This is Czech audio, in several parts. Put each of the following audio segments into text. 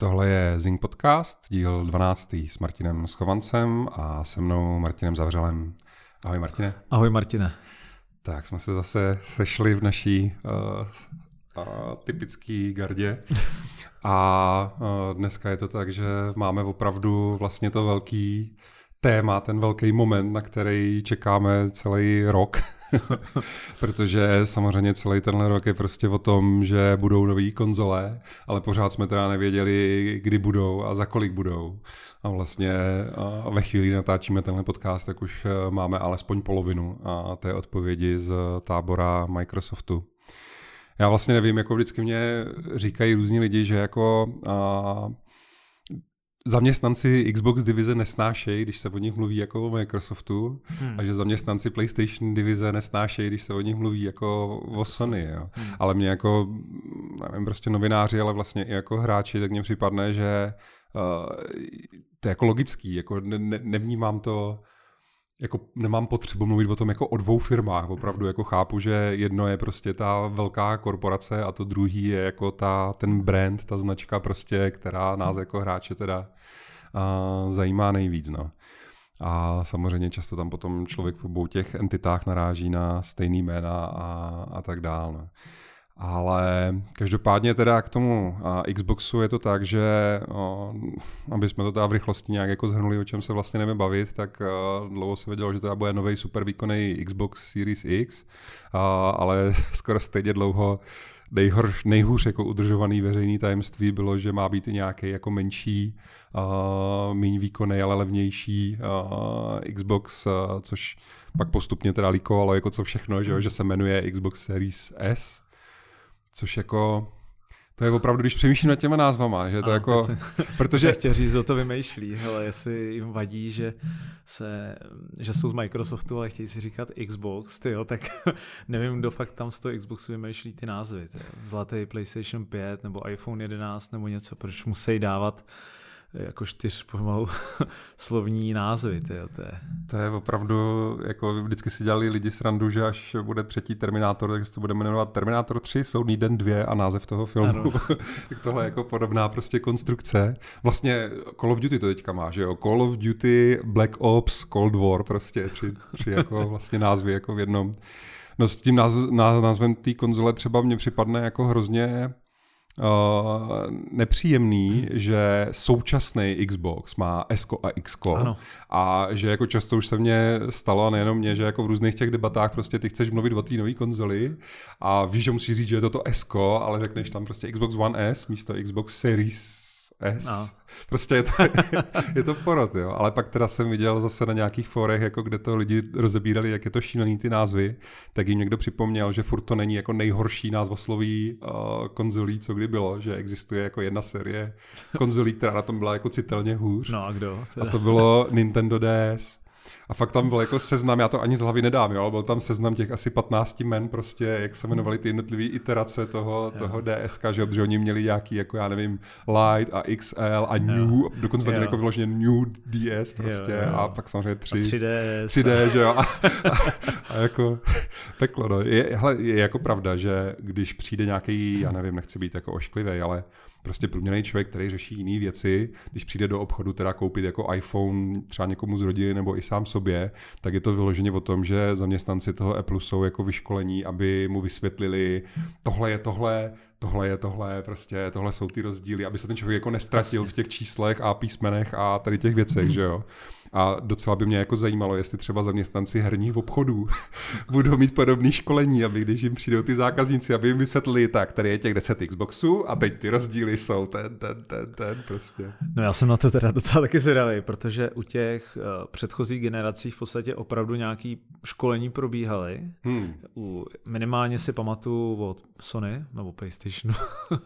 Tohle je Zing Podcast, díl 12. s Martinem Schovancem a se mnou Martinem Zavřelem. Ahoj Martine. Ahoj Martine. Tak jsme se zase sešli v naší uh, uh, typický gardě. A uh, dneska je to tak, že máme opravdu vlastně to velký téma, ten velký moment, na který čekáme celý rok. Protože samozřejmě celý tenhle rok je prostě o tom, že budou nové konzole, ale pořád jsme teda nevěděli, kdy budou a za kolik budou. A vlastně a ve chvíli natáčíme tenhle podcast, tak už e, máme alespoň polovinu a té odpovědi z tábora Microsoftu. Já vlastně nevím, jako vždycky mě říkají různí lidi, že jako a, zaměstnanci Xbox divize nesnášejí, když se o nich mluví jako o Microsoftu hmm. a že zaměstnanci PlayStation divize nesnášejí, když se o nich mluví jako o Sony. Jo. Hmm. Ale mě jako, nevím, prostě novináři, ale vlastně i jako hráči, tak mně připadne, že uh, to je jako logický, jako ne, ne, nevnímám to jako nemám potřebu mluvit o tom jako o dvou firmách. Opravdu jako chápu, že jedno je prostě ta velká korporace a to druhý je jako ta, ten brand, ta značka prostě, která nás jako hráče teda a, zajímá nejvíc. No. A samozřejmě často tam potom člověk v obou těch entitách naráží na stejný jména a, a tak dále. No. Ale každopádně teda k tomu Xboxu je to tak, že aby jsme to teda v rychlosti nějak jako zhrnuli, o čem se vlastně jdeme bavit, tak dlouho se vědělo, že to bude nový super výkonný Xbox Series X, ale skoro stejně dlouho nejhor, nejhůř jako udržovaný veřejný tajemství bylo, že má být nějaký jako menší, méně výkonný, ale levnější Xbox, což pak postupně teda líkovalo jako co všechno, že, že se jmenuje Xbox Series S, Což jako, to je opravdu, když přemýšlím nad těma názvama, že to ano, jako, se, protože... chtěl říct, kdo to vymýšlí, hele, jestli jim vadí, že, se, že jsou z Microsoftu, ale chtějí si říkat Xbox, tyjo, tak nevím, kdo fakt tam z toho Xboxu vymýšlí ty názvy, tyjo. zlatý PlayStation 5 nebo iPhone 11 nebo něco, proč musí dávat jako čtyř pomalu slovní názvy. Tyjo, to, je. to je opravdu, jako vždycky si dělali lidi srandu, že až bude třetí Terminátor, tak se to bude jmenovat Terminátor 3, Soudný den 2 a název toho filmu. tak tohle je jako podobná prostě konstrukce. Vlastně Call of Duty to teďka má, že jo? Call of Duty, Black Ops, Cold War, prostě tři, tři jako vlastně názvy jako v jednom. No s tím názvem té konzole třeba mně připadne jako hrozně uh, nepříjemný, že současný Xbox má S a X a že jako často už se mně stalo, a nejenom mě, že jako v různých těch debatách prostě ty chceš mluvit o té nové konzoli a víš, že musíš říct, že je to to S, ale řekneš tam prostě Xbox One S místo Xbox Series S. No. Prostě je to, je to porod, jo. Ale pak teda jsem viděl zase na nějakých fórech, jako kde to lidi rozebírali, jak je to šílený ty názvy, tak jim někdo připomněl, že furt to není jako nejhorší názvosloví uh, konzolí, co kdy bylo, že existuje jako jedna série konzolí, která na tom byla jako citelně hůř. No a kdo? Teda? A to bylo Nintendo DS. A fakt tam byl jako seznam, já to ani z hlavy nedám, jo, ale byl tam seznam těch asi 15 men, prostě, jak se jmenovaly ty jednotlivé iterace toho, toho DSK, že, že oni měli nějaký, jako já nevím, Light a XL a New, jo. dokonce tam měli jako vyloženě New DS prostě jo, jo. a pak samozřejmě 3, a 3DS. 3D, že jo, a, a, a jako peklo, no. Je, hele, je jako pravda, že když přijde nějaký, já nevím, nechci být jako ošklivý, ale prostě průměrný člověk, který řeší jiné věci, když přijde do obchodu teda koupit jako iPhone třeba někomu z rodiny nebo i sám sobě, tak je to vyloženě o tom, že zaměstnanci toho Apple jsou jako vyškolení, aby mu vysvětlili, tohle je tohle, tohle je tohle, prostě tohle jsou ty rozdíly, aby se ten člověk jako nestratil v těch číslech a písmenech a tady těch věcech, že jo. A docela by mě jako zajímalo, jestli třeba zaměstnanci herních obchodů budou mít podobné školení, aby když jim přijdou ty zákazníci, aby jim vysvětlili, tak tady je těch 10 Xboxů a teď ty rozdíly jsou ten, ten, ten, ten prostě. No já jsem na to teda docela taky zvědavý, protože u těch uh, předchozích generací v podstatě opravdu nějaký školení probíhaly. Hmm. U, minimálně si pamatuju od Sony nebo PlayStationu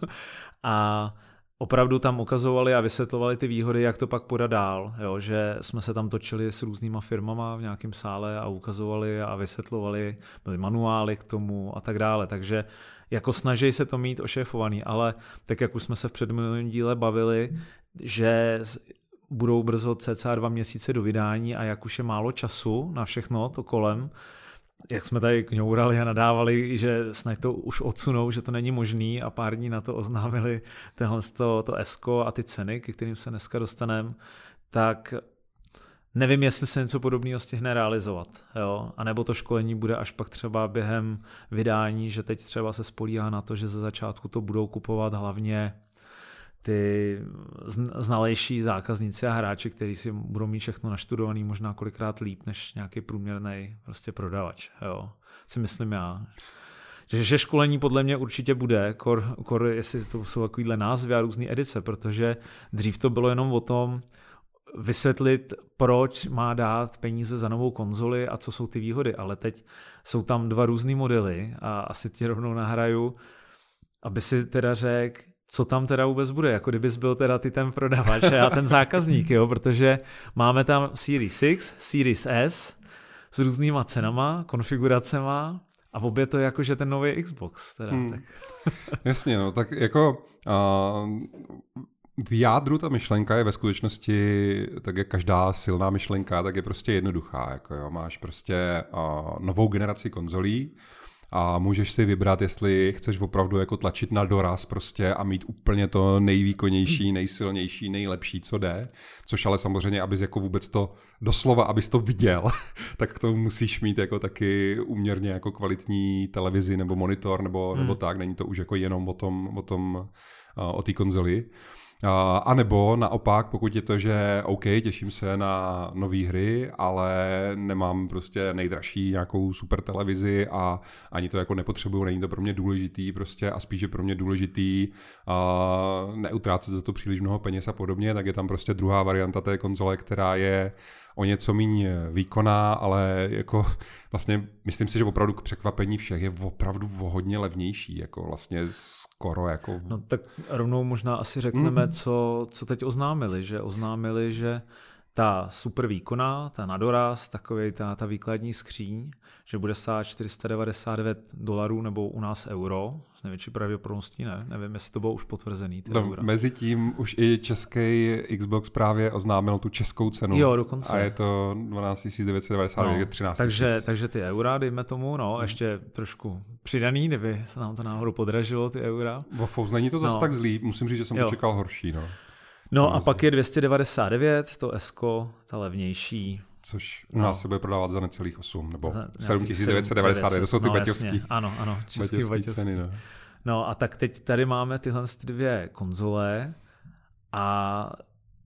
a opravdu tam ukazovali a vysvětlovali ty výhody, jak to pak podat dál. Jo? Že jsme se tam točili s různýma firmama v nějakém sále a ukazovali a vysvětlovali, byly manuály k tomu a tak dále. Takže jako snaží se to mít ošéfovaný, ale tak jak už jsme se v předminulém díle bavili, že budou brzo cca dva měsíce do vydání a jak už je málo času na všechno to kolem, jak jsme tady kňourali a nadávali, že snad to už odsunou, že to není možný a pár dní na to oznámili tenhle to, to ESCO a ty ceny, ke kterým se dneska dostaneme, tak nevím, jestli se něco podobného stihne realizovat. Jo? A nebo to školení bude až pak třeba během vydání, že teď třeba se spolíhá na to, že ze začátku to budou kupovat hlavně ty znalejší zákazníci a hráči, kteří si budou mít všechno naštudovaný možná kolikrát líp než nějaký průměrný prostě prodavač. Jo. Si myslím já. Takže školení podle mě určitě bude, kor, kor jestli to jsou takovýhle názvy a různé edice, protože dřív to bylo jenom o tom, vysvětlit, proč má dát peníze za novou konzoli a co jsou ty výhody, ale teď jsou tam dva různé modely a asi ti rovnou nahraju, aby si teda řekl, co tam teda vůbec bude, jako kdybys byl teda ty ten prodavač a já ten zákazník, jo, protože máme tam Series 6, Series S s různýma cenama, konfiguracema a v obě to je jakože ten nový Xbox. Teda, hmm. tak. Jasně, no, tak jako uh, v jádru ta myšlenka je ve skutečnosti, tak jak každá silná myšlenka, tak je prostě jednoduchá. Jako jo, máš prostě uh, novou generaci konzolí, a můžeš si vybrat, jestli chceš opravdu jako tlačit na doraz prostě a mít úplně to nejvýkonnější, nejsilnější, nejlepší, co jde, což ale samozřejmě, abys jako vůbec to doslova, abys to viděl, tak to musíš mít jako taky uměrně jako kvalitní televizi nebo monitor nebo, hmm. nebo tak, není to už jako jenom o tom, o tom, o té konzoli. A nebo naopak, pokud je to, že OK, těším se na nové hry, ale nemám prostě nejdražší nějakou super televizi a ani to jako nepotřebuju, není to pro mě důležitý prostě a spíš je pro mě důležitý a neutrácet za to příliš mnoho peněz a podobně, tak je tam prostě druhá varianta té konzole, která je o něco méně výkonná, ale jako vlastně myslím si, že opravdu k překvapení všech je opravdu o hodně levnější, jako vlastně skoro jako... No tak rovnou možná asi řekneme, mm. co, co teď oznámili, že oznámili, že ta super výkona, ta nadoraz, takový ta, ta výkladní skříň, že bude stát 499 dolarů nebo u nás euro, s největší pravděpodobností ne, nevím, jestli to bylo už potvrzený. Ty no, mezi tím už i český Xbox právě oznámil tu českou cenu. Jo, dokonce. A je to 12 999, no, 13 takže, takže ty eura, dejme tomu, no, hmm. ještě trošku přidaný, kdyby se nám to náhodou podražilo, ty eura. Vo není to zase no. tak zlý, musím říct, že jsem jo. to čekal horší, no. No a pak je 299, to Esko, ta levnější. Což u nás no. se bude prodávat za necelých 8, nebo 7999, to jsou ty no, baťovský. Ano, ano, český baťovský. Ceny, no. no a tak teď tady máme tyhle dvě konzole a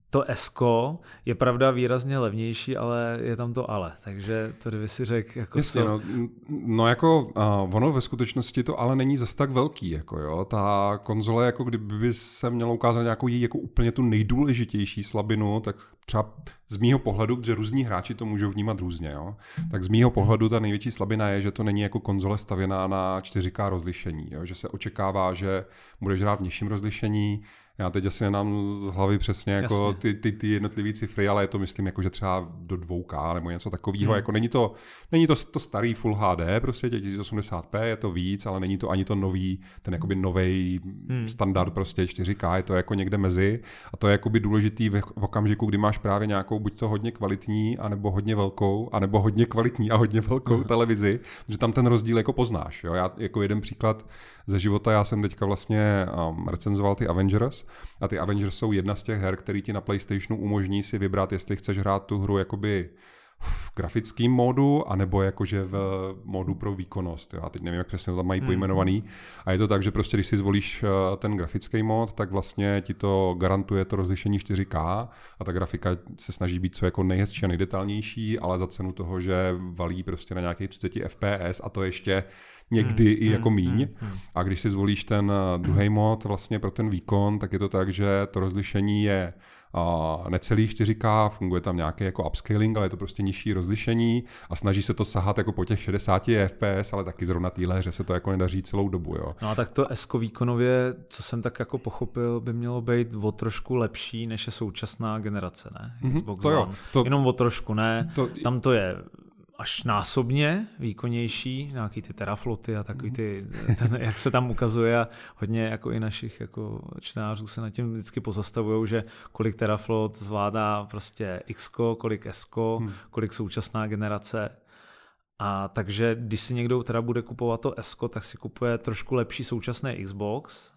to Esko je pravda výrazně levnější, ale je tam to ale, takže to kdyby si řekl. Jako Jasně, to... no, no jako uh, ono ve skutečnosti to ale není zas tak velký, jako jo, ta konzole jako kdyby se měla ukázat nějakou její jako úplně tu nejdůležitější slabinu, tak třeba z mýho pohledu, protože různí hráči to můžou vnímat různě, jo, tak z mýho pohledu ta největší slabina je, že to není jako konzole stavěná na 4K rozlišení, jo, že se očekává, že budeš hrát v nižším rozlišení, já teď asi nenám z hlavy přesně jako ty, ty, ty jednotlivé cifry, ale je to myslím jako, že třeba do 2K nebo něco takového. Hmm. Jako není to, není to, to starý Full HD, prostě 1080p, je to víc, ale není to ani to nový, ten jakoby nový hmm. standard prostě 4K, je to jako někde mezi a to je jakoby důležitý v, v okamžiku, kdy máš právě nějakou buď to hodně kvalitní, anebo hodně velkou, anebo hodně kvalitní a hodně velkou televizi, že tam ten rozdíl jako poznáš. Jo? Já jako jeden příklad ze života, já jsem teďka vlastně um, recenzoval ty Avengers a ty Avengers jsou jedna z těch her, který ti na PlayStationu umožní si vybrat, jestli chceš hrát tu hru jakoby v grafickém módu, anebo jakože v módu pro výkonnost. Jo. A teď nevím, jak přesně to tam mají hmm. pojmenovaný. A je to tak, že prostě když si zvolíš eh, ten grafický mód, tak vlastně ti to garantuje to rozlišení 4K a ta grafika se snaží být co jako nejhezčí a nejdetalnější, ale za cenu toho, že valí prostě na nějakých 30 FPS a to ještě někdy hmm, i hmm, jako míň. Hmm, hmm. A když si zvolíš ten eh, druhý mod vlastně pro ten výkon, tak je to tak, že to rozlišení je necelý 4K, funguje tam nějaký jako upscaling, ale je to prostě nižší rozlišení a snaží se to sahat jako po těch 60 FPS, ale taky zrovna téhle hře se to jako nedaří celou dobu. Jo. No a tak to S výkonově, co jsem tak jako pochopil, by mělo být o trošku lepší, než je současná generace, ne? Mm-hmm, Xbox to jo, to, Jenom o trošku, ne? To, tam to je až násobně výkonnější, nějaký ty terafloty a takový ty, ten, jak se tam ukazuje a hodně jako i našich jako čtenářů se nad tím vždycky pozastavují, že kolik teraflot zvládá prostě X, kolik S, hmm. kolik současná generace A takže když si někdo teda bude kupovat to S, tak si kupuje trošku lepší současné Xbox,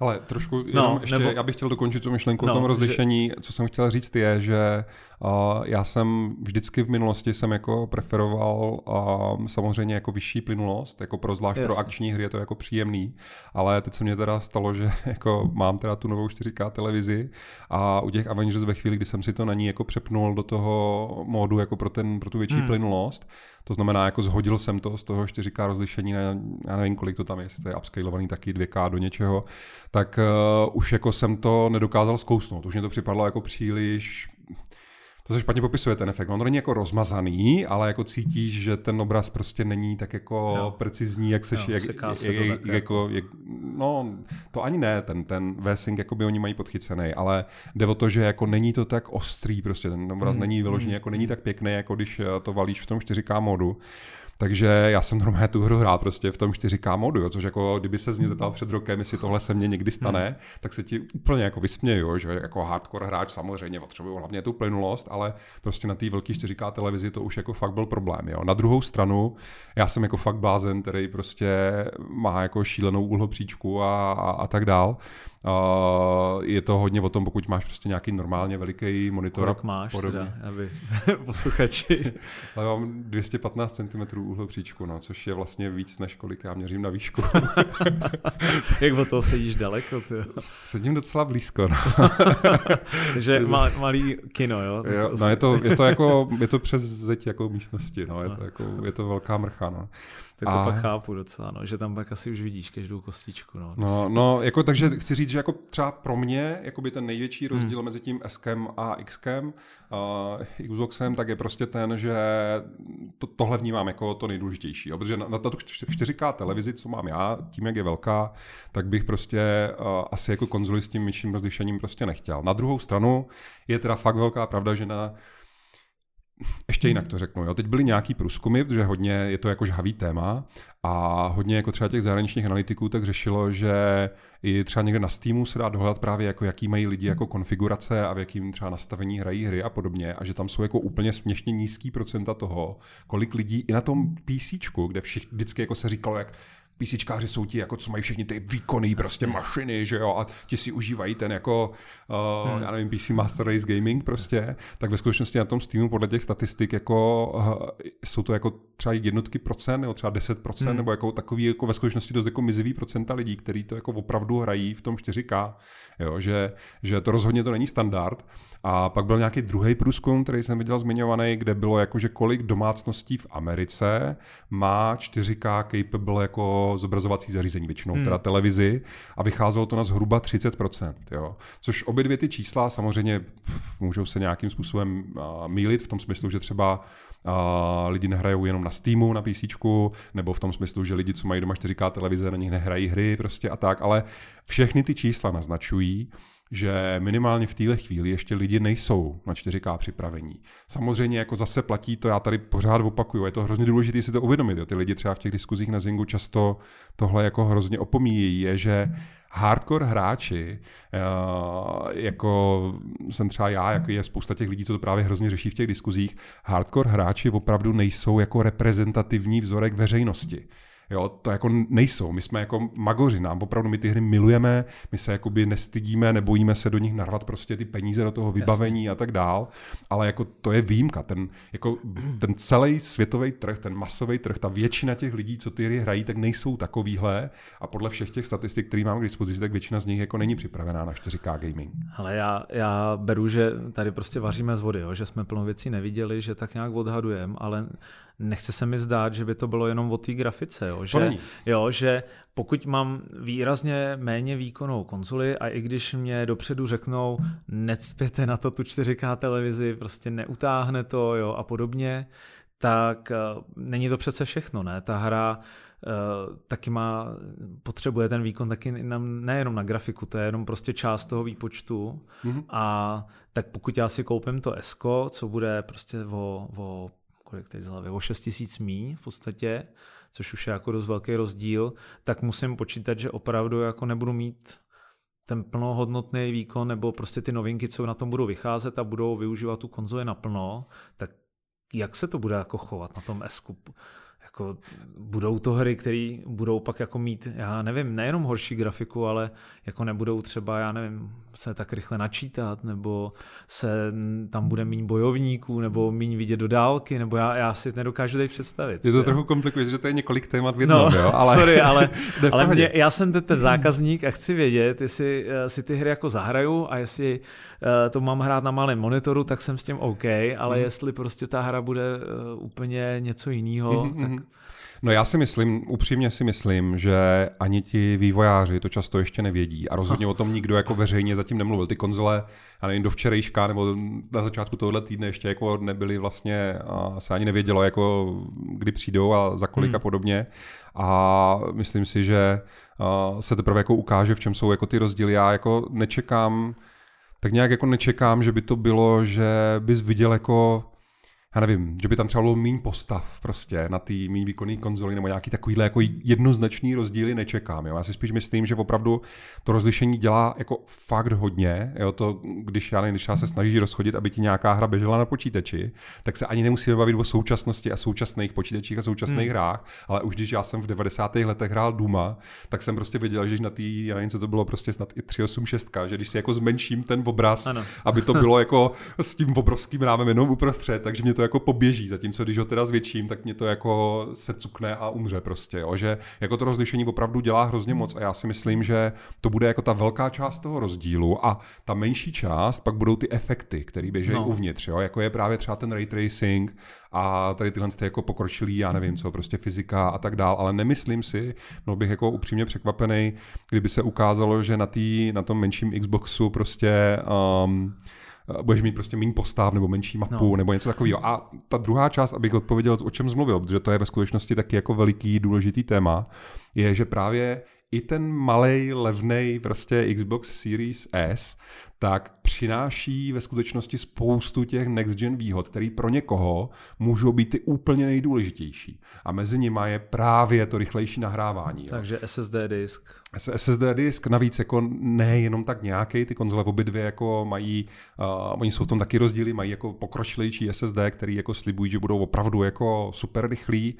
ale trošku jenom no, ještě, nebo... já bych chtěl dokončit tu myšlenku no, o tom rozlišení. Že... Co jsem chtěl říct je, že uh, já jsem vždycky v minulosti jsem jako preferoval uh, samozřejmě jako vyšší plynulost, jako pro zvlášť yes. pro akční hry je to jako příjemný, ale teď se mě teda stalo, že jako mám teda tu novou 4K televizi a u těch Avengers ve chvíli, kdy jsem si to na ní jako přepnul do toho módu jako pro, ten, pro tu větší hmm. plynulost, to znamená, jako zhodil jsem to z toho 4K rozlišení na, já nevím, kolik to tam je, jestli to je upscalovaný taky 2K do něčeho, tak uh, už jako jsem to nedokázal zkousnout. Už mě to připadlo jako příliš to se špatně popisuje ten efekt. On to není jako rozmazaný, ale jako cítíš, že ten obraz prostě není tak jako jo. precizní, jak seš, jo, jak, se jak, jak, jako, jak, no, to ani ne, ten, ten V-Sync jako by oni mají podchycený, ale jde o to, že jako není to tak ostrý, prostě ten obraz hmm. není vyložený, hmm. jako není tak pěkný, jako když eh, to valíš v tom 4K modu. Takže já jsem normálně tu hru hrál prostě v tom 4K modu, jo, což jako kdyby se z ní zeptal před rokem, jestli tohle se mně někdy stane, hmm. tak se ti úplně jako vysměju, že jako hardcore hráč samozřejmě potřebuju hlavně tu plynulost, ale prostě na té velké 4K televizi to už jako fakt byl problém. Jo. Na druhou stranu, já jsem jako fakt blázen, který prostě má jako šílenou úhlopříčku a, a, a tak dál. Uh, je to hodně o tom, pokud máš prostě nějaký normálně veliký monitor. Kolik máš podobně. teda, aby posluchači. Ale mám 215 cm úhlopříčku, no, což je vlastně víc, než kolik já měřím na výšku. Jak od toho sedíš daleko? Ty? Sedím docela blízko. No. Takže má, malý kino, jo? jo no, je to, je to jako, je to přes zeď jako místnosti, no, je to, jako, je to velká mrcha, no. Tak to a... pak chápu docela, no, že tam pak asi už vidíš každou kostičku. No, no, no jako, takže chci říct, že jako třeba pro mě by ten největší rozdíl hmm. mezi tím Skem a Xkem, uh, Xboxem, tak je prostě ten, že to, tohle vnímám jako to nejdůležitější. Jo? Protože na, na tu 4K televizi, co mám já, tím, jak je velká, tak bych prostě uh, asi jako konzoli s tím myším rozlišením prostě nechtěl. Na druhou stranu je teda fakt velká pravda, že na ještě jinak to řeknu. Jo. Teď byly nějaký průzkumy, protože hodně je to jako žhavý téma a hodně jako třeba těch zahraničních analytiků tak řešilo, že i třeba někde na Steamu se dá dohledat právě jako jaký mají lidi jako konfigurace a v jakým třeba nastavení hrají hry a podobně a že tam jsou jako úplně směšně nízký procenta toho, kolik lidí i na tom PC, kde všich, vždycky jako se říkalo, jak PCčkáři jsou ti, jako co mají všechny ty výkonné prostě mašiny, že jo, a ti si užívají ten jako, uh, hmm. já nevím, PC Master Race Gaming prostě, tak ve skutečnosti na tom Steamu podle těch statistik jako uh, jsou to jako třeba jednotky procent, nebo třeba 10%, hmm. nebo jako takový jako ve skutečnosti dost jako mizivý procenta lidí, kteří to jako opravdu hrají v tom 4K, jo, že, že to rozhodně to není standard. A pak byl nějaký druhý průzkum, který jsem viděl zmiňovaný, kde bylo jako, že kolik domácností v Americe má 4K capable jako zobrazovací zařízení, většinou hmm. teda televizi, a vycházelo to na zhruba 30%. Jo. Což obě dvě ty čísla samozřejmě můžou se nějakým způsobem uh, mílit v tom smyslu, že třeba a lidi nehrajou jenom na Steamu, na PC, nebo v tom smyslu, že lidi, co mají doma 4K televize, na nich nehrají hry prostě a tak, ale všechny ty čísla naznačují, že minimálně v téhle chvíli ještě lidi nejsou na 4K připravení. Samozřejmě jako zase platí to, já tady pořád opakuju, je to hrozně důležité si to uvědomit. Jo. Ty lidi třeba v těch diskuzích na Zingu často tohle jako hrozně opomíjejí, je, že hardcore hráči, eh, jako jsem třeba já, jako je spousta těch lidí, co to právě hrozně řeší v těch diskuzích, hardcore hráči opravdu nejsou jako reprezentativní vzorek veřejnosti. Jo, to jako nejsou. My jsme jako magoři, nám opravdu my ty hry milujeme, my se jakoby nestydíme, nebojíme se do nich narvat prostě ty peníze do toho vybavení Jasně. a tak dál, ale jako to je výjimka. Ten, jako, ten celý světový trh, ten masový trh, ta většina těch lidí, co ty hry hrají, tak nejsou takovýhle a podle všech těch statistik, které mám k dispozici, tak většina z nich jako není připravená na 4K gaming. Ale já, já beru, že tady prostě vaříme z vody, jo? že jsme plno věcí neviděli, že tak nějak odhadujeme, ale nechce se mi zdát, že by to bylo jenom o té grafice. Jo? Že, jo, že pokud mám výrazně méně výkonnou konzoli a i když mě dopředu řeknou, necpěte na to tu 4K televizi, prostě neutáhne to jo, a podobně, tak uh, není to přece všechno, ne? Ta hra uh, taky má, potřebuje ten výkon taky na, nejenom na grafiku, to je jenom prostě část toho výpočtu mm-hmm. a tak pokud já si koupím to Esko, co bude prostě o, o kolik teď z hlavy, o 6 tisíc míň v podstatě, což už je jako dost velký rozdíl, tak musím počítat, že opravdu jako nebudu mít ten plnohodnotný výkon nebo prostě ty novinky, co na tom budou vycházet a budou využívat tu konzoli naplno, tak jak se to bude jako chovat na tom esku? jako budou to hry, které budou pak jako mít, já nevím, nejenom horší grafiku, ale jako nebudou třeba, já nevím, se tak rychle načítat, nebo se tam bude méně bojovníků, nebo méně vidět do dálky, nebo já, já si nedokážu teď představit. Je to jo. trochu komplikuje, že to je několik témat v jednom, no, jo? Ale, sorry, ale, ale mě, já jsem ten, ten zákazník a chci vědět, jestli uh, si ty hry jako zahraju a jestli uh, to mám hrát na malém monitoru, tak jsem s tím OK, ale mm. jestli prostě ta hra bude uh, úplně něco jiného, mm-hmm. tak mhm. No já si myslím, upřímně si myslím, že ani ti vývojáři to často ještě nevědí a rozhodně o tom nikdo jako veřejně zatím nemluvil. Ty konzole, já nevím, do včerejška nebo na začátku tohohle týdne ještě jako nebyly vlastně, a se ani nevědělo, jako kdy přijdou a za kolik hmm. a podobně. A myslím si, že se teprve jako ukáže, v čem jsou jako ty rozdíly. Já jako nečekám, tak nějak jako nečekám, že by to bylo, že bys viděl jako já nevím, že by tam třeba bylo méně postav prostě na ty méně výkonné konzoli nebo nějaký takovýhle jako jednoznačný rozdíly nečekám. Jo. Já si spíš myslím, že opravdu to rozlišení dělá jako fakt hodně. Jo. To, když já nevím, když já se snaží rozchodit, aby ti nějaká hra běžela na počítači, tak se ani nemusíme bavit o současnosti a současných počítačích a současných hmm. hrách, ale už když já jsem v 90. letech hrál Duma, tak jsem prostě věděl, že na té, já nevím, co to bylo, prostě snad i 386, že když si jako zmenším ten obraz, ano. aby to bylo jako s tím obrovským rámem jenom uprostřed, takže mě to jako poběží, zatímco když ho teda zvětším, tak mě to jako se cukne a umře prostě, jo? že jako to rozlišení opravdu dělá hrozně moc a já si myslím, že to bude jako ta velká část toho rozdílu a ta menší část pak budou ty efekty, které běžejí no. uvnitř, jo? jako je právě třeba ten ray tracing a tady tyhle ty jako pokročilý, já nevím co, prostě fyzika a tak dál, ale nemyslím si, byl bych jako upřímně překvapený, kdyby se ukázalo, že na, tý, na tom menším Xboxu prostě um, budeš mít prostě méně postav nebo menší mapu no. nebo něco takového. A ta druhá část, abych odpověděl, o čem zmluvil, protože to je ve skutečnosti taky jako veliký, důležitý téma, je, že právě i ten malý, levný prostě Xbox Series S tak přináší ve skutečnosti spoustu těch next gen výhod, které pro někoho můžou být ty úplně nejdůležitější. A mezi nimi je právě to rychlejší nahrávání. Takže jo. SSD disk. SSD disk navíc jako ne jenom tak nějaký, ty konzole obě dvě jako mají, uh, oni jsou v tom taky rozdíly, mají jako pokročilejší SSD, který jako slibují, že budou opravdu jako super rychlí.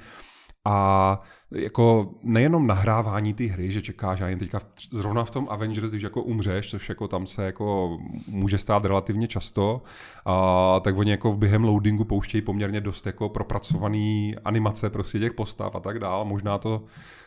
A jako nejenom nahrávání ty hry, že čekáš, já jen teďka v, zrovna v tom Avengers, když jako umřeš, což jako tam se jako může stát relativně často, a, tak oni jako během loadingu pouštějí poměrně dost jako propracovaný animace prostě těch postav a tak dál. Možná to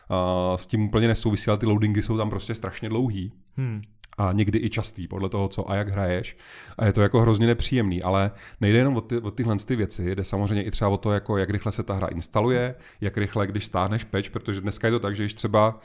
a, s tím úplně nesouvisí, ale ty loadingy jsou tam prostě strašně dlouhý. Hmm a někdy i častý, podle toho, co a jak hraješ. A je to jako hrozně nepříjemný, ale nejde jenom o, ty, o tyhle ty věci, jde samozřejmě i třeba o to, jako jak rychle se ta hra instaluje, jak rychle, když stáhneš patch, protože dneska je to tak, že když třeba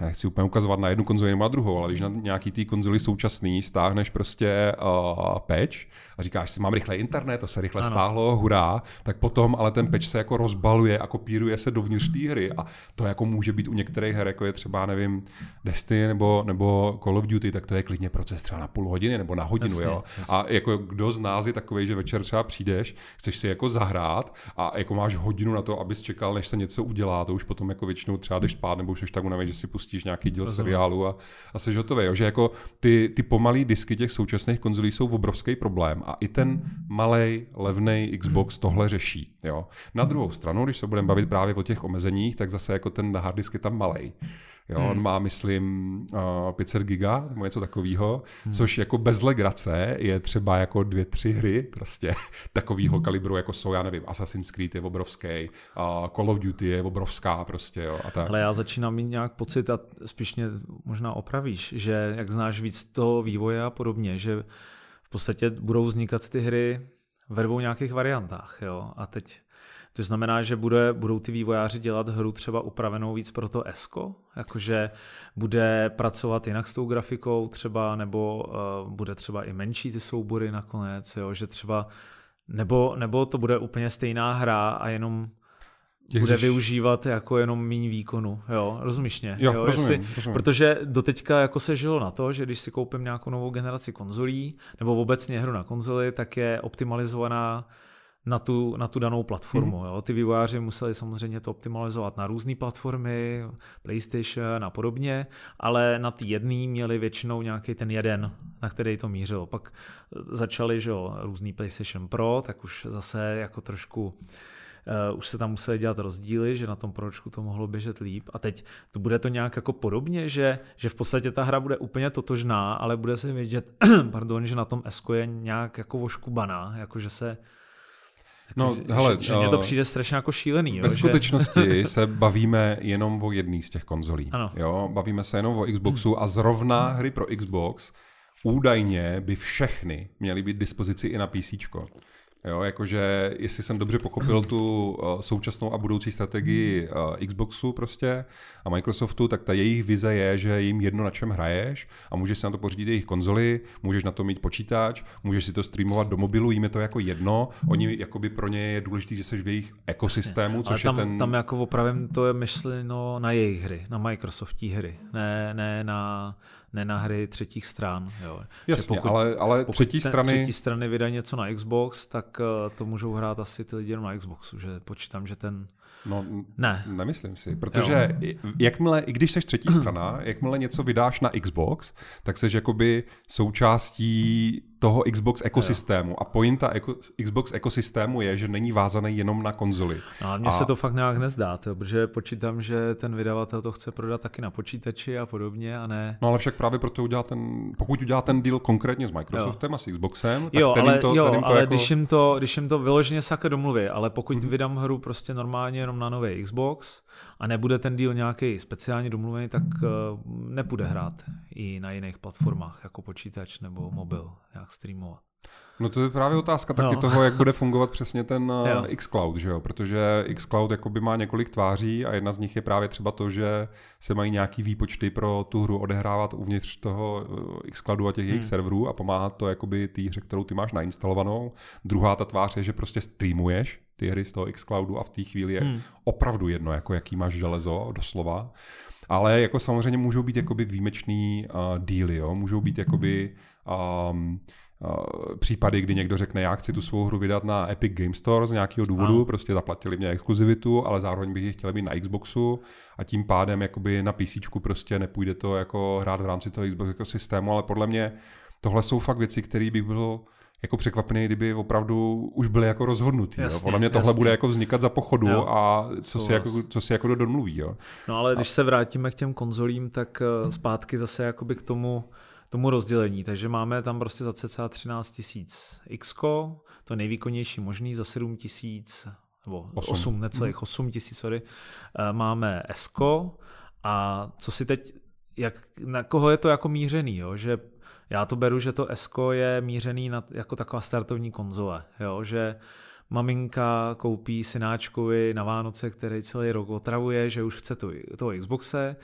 nechci úplně ukazovat na jednu konzoli nebo na druhou, ale když na nějaký té konzoli současný stáhneš prostě uh, patch a říkáš si, mám rychle internet, to se rychle ano. stáhlo, hurá, tak potom ale ten patch se jako rozbaluje a kopíruje se dovnitř té hry a to jako může být u některých her, jako je třeba, nevím, Destiny nebo, nebo Call of Duty, tak to je klidně proces třeba na půl hodiny nebo na hodinu, jasně, jo. Jasně. A jako kdo z nás je takový, že večer třeba přijdeš, chceš si jako zahrát a jako máš hodinu na to, abys čekal, než se něco udělá, to už potom jako většinou třeba jdeš spát nebo už jsi tak unavený, že si pustíš nějaký díl Rozumím. seriálu a, a jsi hotový. Jo? Že jako ty, ty pomalý disky těch současných konzolí jsou obrovský problém a i ten malý levný Xbox tohle řeší. Jo? Na druhou stranu, když se budeme bavit právě o těch omezeních, tak zase jako ten hard disk je tam malý. Jo, hmm. On má, myslím, uh, 500 giga nebo něco takového, hmm. což jako bez legrace je třeba jako dvě, tři hry prostě takového hmm. kalibru, jako jsou, já nevím, Assassin's Creed je obrovský, uh, Call of Duty je obrovská prostě, jo, a tak. Ale já začínám mít nějak pocit, a spíš mě možná opravíš, že jak znáš víc toho vývoje a podobně, že v podstatě budou vznikat ty hry ve dvou nějakých variantách, jo, a teď to znamená, že bude, budou ty vývojáři dělat hru třeba upravenou víc pro to ESCO, jakože bude pracovat jinak s tou grafikou třeba, nebo uh, bude třeba i menší ty soubory nakonec, jo, že třeba, nebo, nebo to bude úplně stejná hra a jenom Těch bude řeš... využívat jako jenom méně výkonu, jo, rozumíš mě? Jo, jo rozumím, jestli, rozumím. Protože doteďka jako se žilo na to, že když si koupím nějakou novou generaci konzolí, nebo obecně hru na konzoli, tak je optimalizovaná na tu, na tu danou platformu. Mm. Jo. Ty vývojáři museli samozřejmě to optimalizovat na různé platformy, PlayStation a podobně, ale na ty jedný měli většinou nějaký ten jeden, na který to mířilo. Pak začali že jo, různý PlayStation Pro, tak už zase jako trošku uh, už se tam museli dělat rozdíly, že na tom pročku to mohlo běžet líp. A teď to bude to nějak jako podobně, že, že v podstatě ta hra bude úplně totožná, ale bude se vědět, pardon, že na tom S je nějak jako oškubaná, jako že se No, že, hele, že, že mně to přijde strašně jako šílený. Ve jo, skutečnosti že... se bavíme jenom o jedný z těch konzolí. Ano. Jo, bavíme se jenom o Xboxu a zrovna hry pro Xbox údajně by všechny měly být dispozici i na PC. Jo, jakože jestli jsem dobře pochopil tu uh, současnou a budoucí strategii uh, Xboxu prostě a Microsoftu, tak ta jejich vize je, že jim jedno na čem hraješ a můžeš si na to pořídit jejich konzoli, můžeš na to mít počítač, můžeš si to streamovat do mobilu, jim je to jako jedno. Oni jakoby pro ně je důležité, že jsi v jejich ekosystému, což tam, je ten... tam jako opravím to je myšleno na jejich hry, na Microsoftí hry, ne, ne na ne na hry třetích stran. Jo. Jasně, pokud, ale, ale pokud třetí strany... třetí strany vydají něco na Xbox, tak uh, to můžou hrát asi ty lidi jenom na Xboxu, že počítám, že ten... No, ne. Nemyslím si, protože jo. jakmile, i když jsi třetí strana, jakmile něco vydáš na Xbox, tak jsi jakoby součástí toho Xbox ekosystému. A pointa eko, Xbox ekosystému je, že není vázaný jenom na konzoli. No a mně a... se to fakt nějak nezdá, to, protože počítám, že ten vydavatel to chce prodat taky na počítači a podobně a ne... No ale však právě proto udělá ten, pokud udělá ten deal konkrétně s Microsoftem jo. a s Xboxem, tak jo, ten ale, jim to, jo, ten jim to ale jako... když, jim to, když jim to vyloženě sake domluví, ale pokud mm-hmm. vydám hru prostě normálně jenom na nový Xbox a nebude ten deal nějaký speciálně domluvený, tak uh, nepůjde hrát i na jiných platformách, jako počítač nebo mobil, jak streamovat. No to je právě otázka taky no. toho, jak bude fungovat přesně ten uh, xCloud, že jo? protože xCloud jakoby má několik tváří a jedna z nich je právě třeba to, že se mají nějaký výpočty pro tu hru odehrávat uvnitř toho uh, xCloudu a těch hmm. jejich serverů a pomáhá to jakoby té hře, kterou ty máš nainstalovanou. Druhá ta tvář je, že prostě streamuješ ty hry z toho xCloudu a v té chvíli je hmm. opravdu jedno, jako jaký máš železo, doslova. Ale jako samozřejmě můžou být jakoby výjimečný uh, díly, jo? můžou být jakoby um, případy, kdy někdo řekne, já chci tu svou hru vydat na Epic Game Store z nějakého důvodu, ano. prostě zaplatili mě exkluzivitu, ale zároveň bych ji chtěl mít na Xboxu a tím pádem jakoby na PC prostě nepůjde to jako hrát v rámci toho Xbox systému, ale podle mě tohle jsou fakt věci, které bych byl jako překvapený, kdyby opravdu už byly jako rozhodnutý. Jasně, jo. Podle mě tohle jasně. bude jako vznikat za pochodu jo. a co si, jako, co si jako domluví. Jo. No ale a... když se vrátíme k těm konzolím, tak eh, zpátky zase jakoby k tomu, tomu rozdělení. Takže máme tam prostě za cca 13 tisíc X, to nejvýkonnější možný, za 7 tisíc, nebo 8, 8 necelých 8 tisíc, sorry, eh, máme S. A co si teď, jak, na koho je to jako mířený, jo? že já to beru, že to S je mířený na, jako taková startovní konzole, jo? že maminka koupí synáčkovi na Vánoce, který celý rok otravuje, že už chce to, toho Xboxe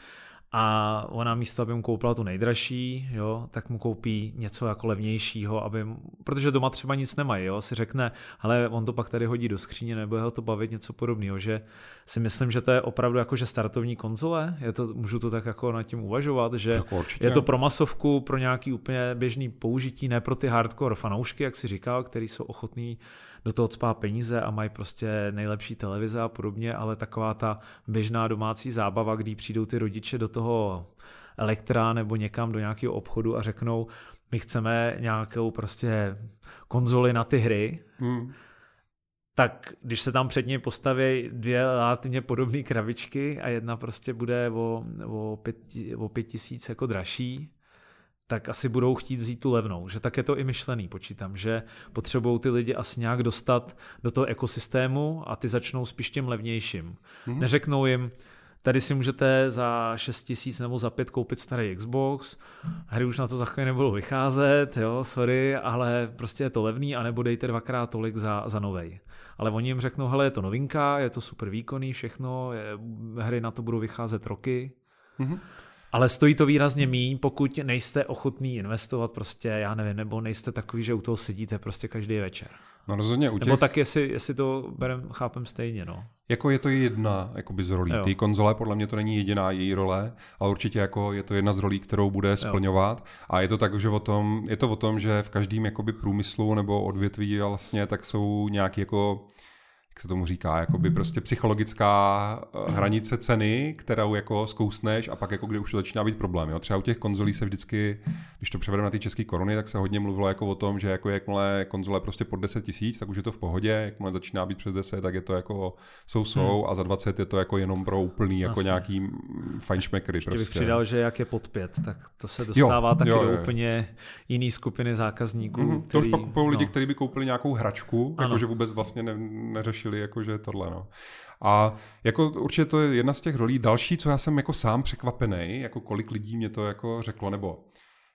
a ona místo, aby mu koupila tu nejdražší, jo, tak mu koupí něco jako levnějšího, aby, protože doma třeba nic nemají, jo, si řekne, ale on to pak tady hodí do skříně, nebo ho to bavit něco podobného, že si myslím, že to je opravdu jako že startovní konzole, je to, můžu to tak jako nad tím uvažovat, že je to pro masovku, pro nějaký úplně běžný použití, ne pro ty hardcore fanoušky, jak si říkal, který jsou ochotní do toho cpá peníze a mají prostě nejlepší televize a podobně, ale taková ta běžná domácí zábava, kdy přijdou ty rodiče do toho elektra nebo někam do nějakého obchodu a řeknou, my chceme nějakou prostě konzoli na ty hry, hmm. tak když se tam před ně postaví dvě relativně podobné krabičky a jedna prostě bude o, o, pět, o pět tisíc jako dražší, tak asi budou chtít vzít tu levnou. Že tak je to i myšlený, počítám, že potřebují ty lidi asi nějak dostat do toho ekosystému a ty začnou spíš těm levnějším. Mm-hmm. Neřeknou jim, tady si můžete za 6 tisíc nebo za 5 koupit starý Xbox, hry už na to za chvíli nebudou vycházet, jo, sorry, ale prostě je to levný a nebo dejte dvakrát tolik za, za novej. Ale oni jim řeknou, hele, je to novinka, je to super výkonný, všechno, je, hry na to budou vycházet roky. Mm-hmm. Ale stojí to výrazně míň, pokud nejste ochotný investovat prostě, já nevím, nebo nejste takový, že u toho sedíte prostě každý večer. No rozhodně u těch... Nebo tak, jestli, jestli to berem, chápem stejně, no. Jako je to jedna jakoby z rolí. Ty konzole, podle mě to není jediná její role, ale určitě jako je to jedna z rolí, kterou bude splňovat. Jo. A je to tak, že o tom, je to o tom, že v každém jakoby průmyslu nebo odvětví vlastně tak jsou nějaký jako jak se tomu říká, jakoby prostě psychologická eh, hranice ceny, kterou jako zkousneš a pak jako kde už to začíná být problém. Jo? Třeba u těch konzolí se vždycky, když to převedeme na ty české koruny, tak se hodně mluvilo jako o tom, že jako jakmile konzole prostě pod 10 tisíc, tak už je to v pohodě, jakmile začíná být přes 10, tak je to jako jsou jsou hmm. a za 20 je to jako jenom pro úplný jako Asi. nějaký fajnšmekry. Ještě prostě. bych přidal, že jak je pod 5, tak to se dostává jo, taky jo, do jo. úplně jiný skupiny zákazníků. Mm-hmm. Který, to už pak kupují no. lidi, kteří by koupili nějakou hračku, jakože vůbec vlastně ne, neřeší řešili, jakože tohle, no. A jako určitě to je jedna z těch rolí. Další, co já jsem jako sám překvapený, jako kolik lidí mě to jako řeklo, nebo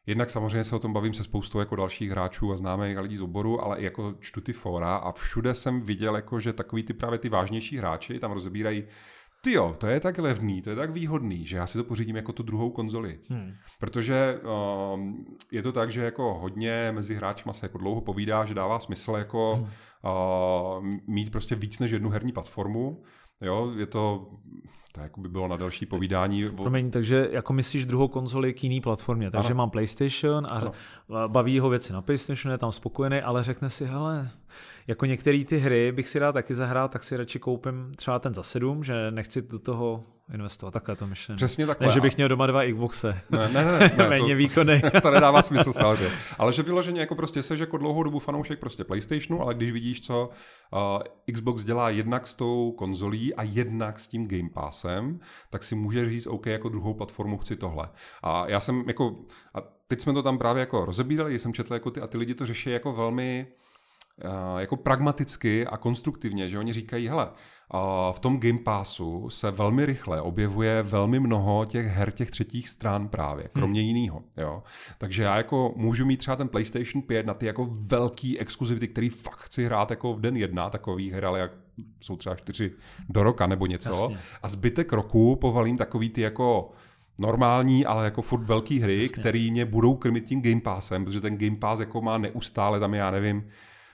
Jednak samozřejmě se o tom bavím se spoustou jako dalších hráčů a známých lidí z oboru, ale i jako čtu ty fora a všude jsem viděl, jako, že takový ty právě ty vážnější hráči tam rozebírají ty jo, to je tak levný, to je tak výhodný, že já si to pořídím jako tu druhou konzoli. Hmm. Protože um, je to tak, že jako hodně mezi hráčima se jako dlouho povídá, že dává smysl jako hmm. uh, mít prostě víc než jednu herní platformu. Jo, je to, to jako by bylo na další povídání. Promiň, takže jako myslíš druhou konzoli k jiný platformě, takže ano. mám PlayStation a ano. baví ho věci na PlayStationu, je tam spokojený, ale řekne si, hele, jako některé ty hry bych si rád taky zahrál, tak si radši koupím třeba ten za sedm, že nechci do toho investovat. Takhle to myšlení. Přesně takhle. Ne, že bych měl doma dva Xboxe. Ne, ne, ne. ne Méně to, výkony. To, nedává smysl samozřejmě. Ale že vyloženě jako prostě seš jako dlouhou dobu fanoušek prostě PlayStationu, ale když vidíš, co uh, Xbox dělá jednak s tou konzolí a jednak s tím Game Passem, tak si můžeš říct, OK, jako druhou platformu chci tohle. A já jsem jako, a teď jsme to tam právě jako rozebírali, jsem četl jako ty, a ty lidi to řeší jako velmi jako pragmaticky a konstruktivně, že oni říkají, hele, eh, v tom Game Passu se velmi rychle objevuje velmi mnoho těch her těch třetích stran právě, hmm. kromě hmm. jiného. Jo. Takže já jako můžu mít třeba ten PlayStation 5 na ty jako velký exkluzivity, který fakt chci hrát jako v den jedna, takový her, ale jak jsou třeba čtyři do roka nebo něco. Jasně. A zbytek roku povalím takový ty jako normální, ale jako furt velký hry, Jasně. který mě budou krmit tím Game Passem, protože ten Game Pass jako má neustále tam, já nevím,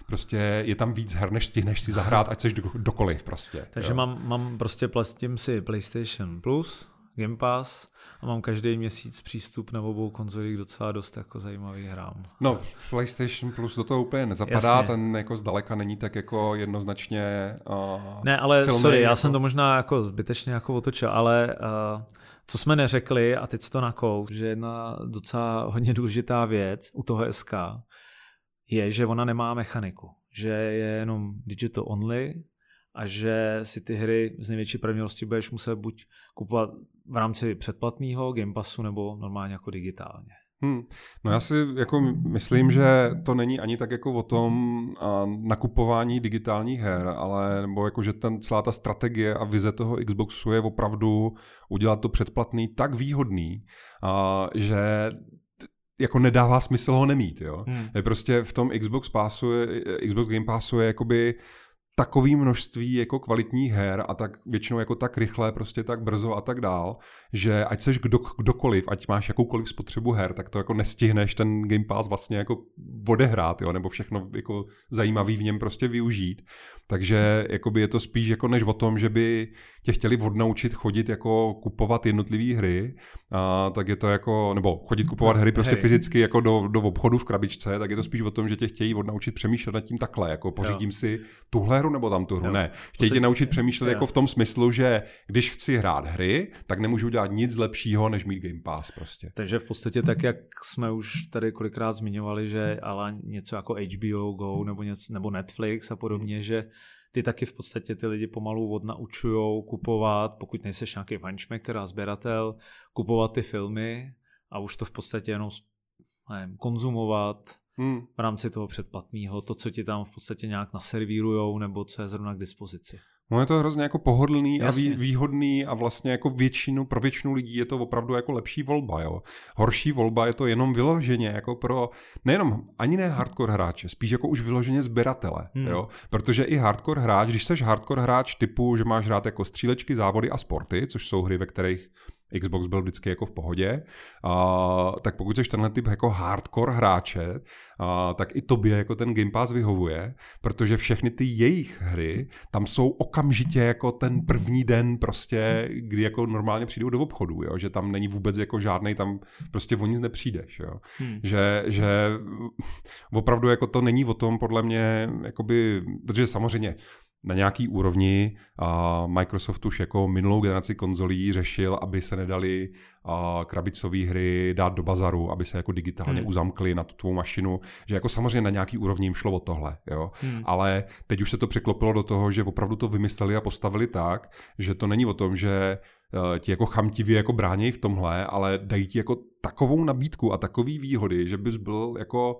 prostě je tam víc her, než stihneš si zahrát, ať seš dokoliv prostě. Takže mám, mám prostě platím si PlayStation Plus, Game Pass a mám každý měsíc přístup na obou konzolích docela dost jako zajímavý hrám. No, PlayStation Plus do toho úplně nezapadá, Jasně. ten jako zdaleka není tak jako jednoznačně uh, Ne, ale silný, sorry, jako... já jsem to možná jako zbytečně jako otočil, ale uh, co jsme neřekli, a teď to nakous, že jedna docela hodně důležitá věc u toho SK, je, že ona nemá mechaniku, že je jenom digital only a že si ty hry z největší pravděpodobností budeš muset buď kupovat v rámci předplatného Game Passu nebo normálně jako digitálně. Hmm. No já si jako myslím, že to není ani tak jako o tom a, nakupování digitálních her, ale nebo jako, že ten, celá ta strategie a vize toho Xboxu je opravdu udělat to předplatný tak výhodný, a, že jako nedává smysl ho nemít, jo. Hmm. Je prostě v tom Xbox Passu, Xbox Game Passu je jakoby takový množství jako kvalitních her a tak většinou jako tak rychle, prostě tak brzo a tak dál, že ať seš kdo, kdokoliv, ať máš jakoukoliv spotřebu her, tak to jako nestihneš ten Game Pass vlastně jako odehrát, jo, nebo všechno jako zajímavý v něm prostě využít. Takže jakoby je to spíš jako než o tom, že by tě chtěli odnaučit chodit jako kupovat jednotlivé hry, a, tak je to jako, nebo chodit kupovat hry prostě hry. fyzicky jako do, do obchodu v krabičce, tak je to spíš o tom, že tě chtějí odnaučit přemýšlet nad tím takhle, jako pořídím jo. si tuhle hru nebo tam tu hru. Jo. Ne, chtějí tě naučit přemýšlet jo. jako v tom smyslu, že když chci hrát hry, tak nemůžu dělat nic lepšího, než mít Game Pass prostě. Takže v podstatě tak, jak jsme už tady kolikrát zmiňovali, že ale něco jako HBO Go nebo, něco, nebo Netflix a podobně, že ty taky v podstatě ty lidi pomalu odnaučujou kupovat, pokud nejseš nějaký vančmaker a sběratel, kupovat ty filmy a už to v podstatě jenom nevím, konzumovat hmm. v rámci toho předplatného, to, co ti tam v podstatě nějak naservírujou nebo co je zrovna k dispozici. No je to hrozně jako pohodlný Jasně. a výhodný a vlastně jako většinu, pro většinu lidí je to opravdu jako lepší volba, jo. Horší volba je to jenom vyloženě jako pro, nejenom ani ne hardcore hráče, spíš jako už vyloženě sběratele, hmm. jo. Protože i hardcore hráč, když jsi hardcore hráč typu, že máš hrát jako střílečky, závody a sporty, což jsou hry, ve kterých Xbox byl vždycky jako v pohodě, a, tak pokud jsi tenhle typ jako hardcore hráče, a, tak i tobě jako ten Game Pass vyhovuje, protože všechny ty jejich hry tam jsou okamžitě jako ten první den prostě, kdy jako normálně přijdou do obchodu, jo? že tam není vůbec jako žádný, tam prostě o nic nepřijdeš, jo? Hmm. Že, že opravdu jako to není o tom podle mě, jakoby, protože samozřejmě na nějaký úrovni a Microsoft už jako minulou generaci konzolí řešil, aby se nedali krabicové hry dát do bazaru, aby se jako digitálně hmm. uzamkli na tu tvou mašinu, že jako samozřejmě na nějaký úrovni jim šlo o tohle, jo. Hmm. Ale teď už se to překlopilo do toho, že opravdu to vymysleli a postavili tak, že to není o tom, že e, ti jako chamtivě jako bránějí v tomhle, ale dají ti jako takovou nabídku a takový výhody, že bys byl jako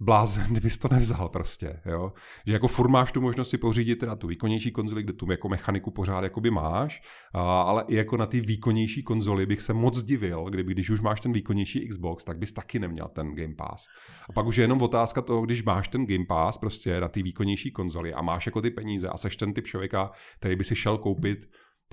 blázen, kdybys to nevzal prostě, jo. Že jako furt máš tu možnost si pořídit teda tu výkonnější konzoli, kde tu jako mechaniku pořád jakoby máš, a, ale i jako na ty výkonnější konzoli bych se moc divil, kdyby když už máš ten výkonnější Xbox, tak bys taky neměl ten Game Pass. A pak už je jenom otázka toho, když máš ten Game Pass prostě na ty výkonnější konzoli a máš jako ty peníze a seš ten typ člověka, který by si šel koupit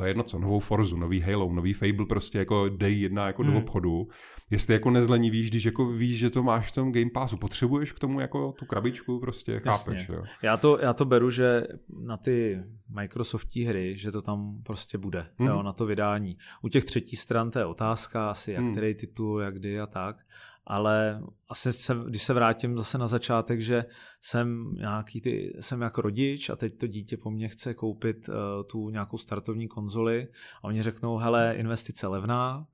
to je jedno co, novou Forzu, nový Halo, nový Fable, prostě jako dej jedna jako hmm. do obchodu. Jestli jako nezlenivíš, když jako víš, že to máš v tom Game Passu, potřebuješ k tomu jako tu krabičku, prostě Jasně. chápeš, jo. Já to, já to beru, že na ty Microsoftí hry, že to tam prostě bude, hmm. jo, na to vydání. U těch třetí stran to je otázka asi, jak hmm. který titul, jak kdy a tak ale asi se, když se vrátím zase na začátek, že jsem nějaký ty, jsem jako rodič a teď to dítě po mně chce koupit uh, tu nějakou startovní konzoli a oni řeknou, hele, investice levná,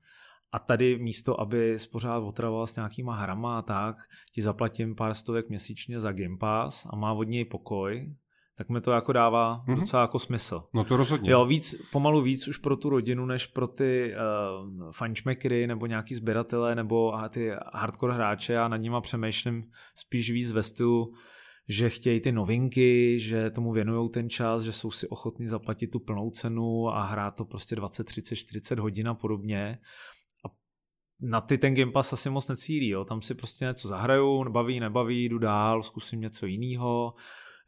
a tady místo, aby pořád otravoval s nějakýma hrama a tak, ti zaplatím pár stovek měsíčně za Game Pass a má od něj pokoj, tak mi to jako dává mm-hmm. docela jako smysl. No to rozhodně. Jo, víc, pomalu víc už pro tu rodinu, než pro ty uh, fančmekry nebo nějaký sběratele nebo ty hardcore hráče. Já nad nima přemýšlím spíš víc ve stylu, že chtějí ty novinky, že tomu věnují ten čas, že jsou si ochotní zaplatit tu plnou cenu a hrát to prostě 20, 30, 40 hodin a podobně. A na ty ten Game Pass asi moc necílí, jo. tam si prostě něco zahraju, baví, nebaví, jdu dál, zkusím něco jiného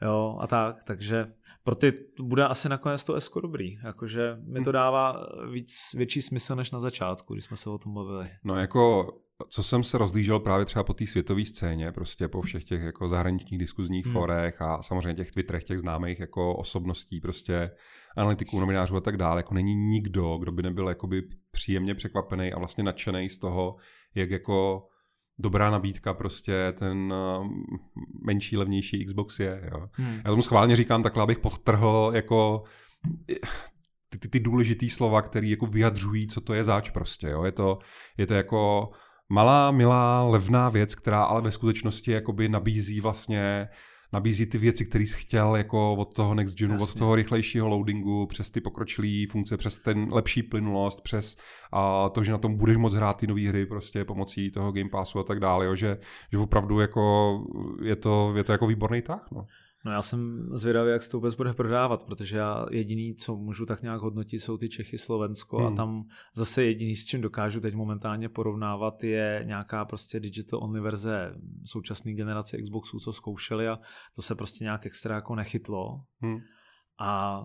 jo, a tak, takže pro ty bude asi nakonec to Esko dobrý, jakože mi to hm. dává víc, větší smysl než na začátku, když jsme se o tom bavili. No jako, co jsem se rozlížel právě třeba po té světové scéně, prostě po všech těch jako zahraničních diskuzních hmm. forech a samozřejmě těch Twitterech, těch známých jako osobností, prostě analytiků, novinářů a tak dále, jako není nikdo, kdo by nebyl jakoby příjemně překvapený a vlastně nadšený z toho, jak jako dobrá nabídka prostě ten uh, menší, levnější Xbox je. Jo. Hmm. Já tomu schválně říkám takhle, abych podtrhl jako ty, ty, ty důležitý slova, které jako vyjadřují, co to je zač prostě. Jo. Je, to, je to jako malá, milá, levná věc, která ale ve skutečnosti jakoby nabízí vlastně nabízí ty věci, které jsi chtěl jako od toho next genu, Jasně. od toho rychlejšího loadingu, přes ty pokročilé funkce, přes ten lepší plynulost, přes a to, že na tom budeš moc hrát ty nové hry prostě pomocí toho Game Passu a tak dále, jo, že, že opravdu jako je to, je to jako výborný tah. No. No já jsem zvědavý, jak se to vůbec bude prodávat, protože já jediný, co můžu tak nějak hodnotit, jsou ty Čechy, Slovensko hmm. a tam zase jediný, s čím dokážu teď momentálně porovnávat, je nějaká prostě digital only verze současné generace Xboxů, co zkoušeli a to se prostě nějak extra jako nechytlo. Hmm. A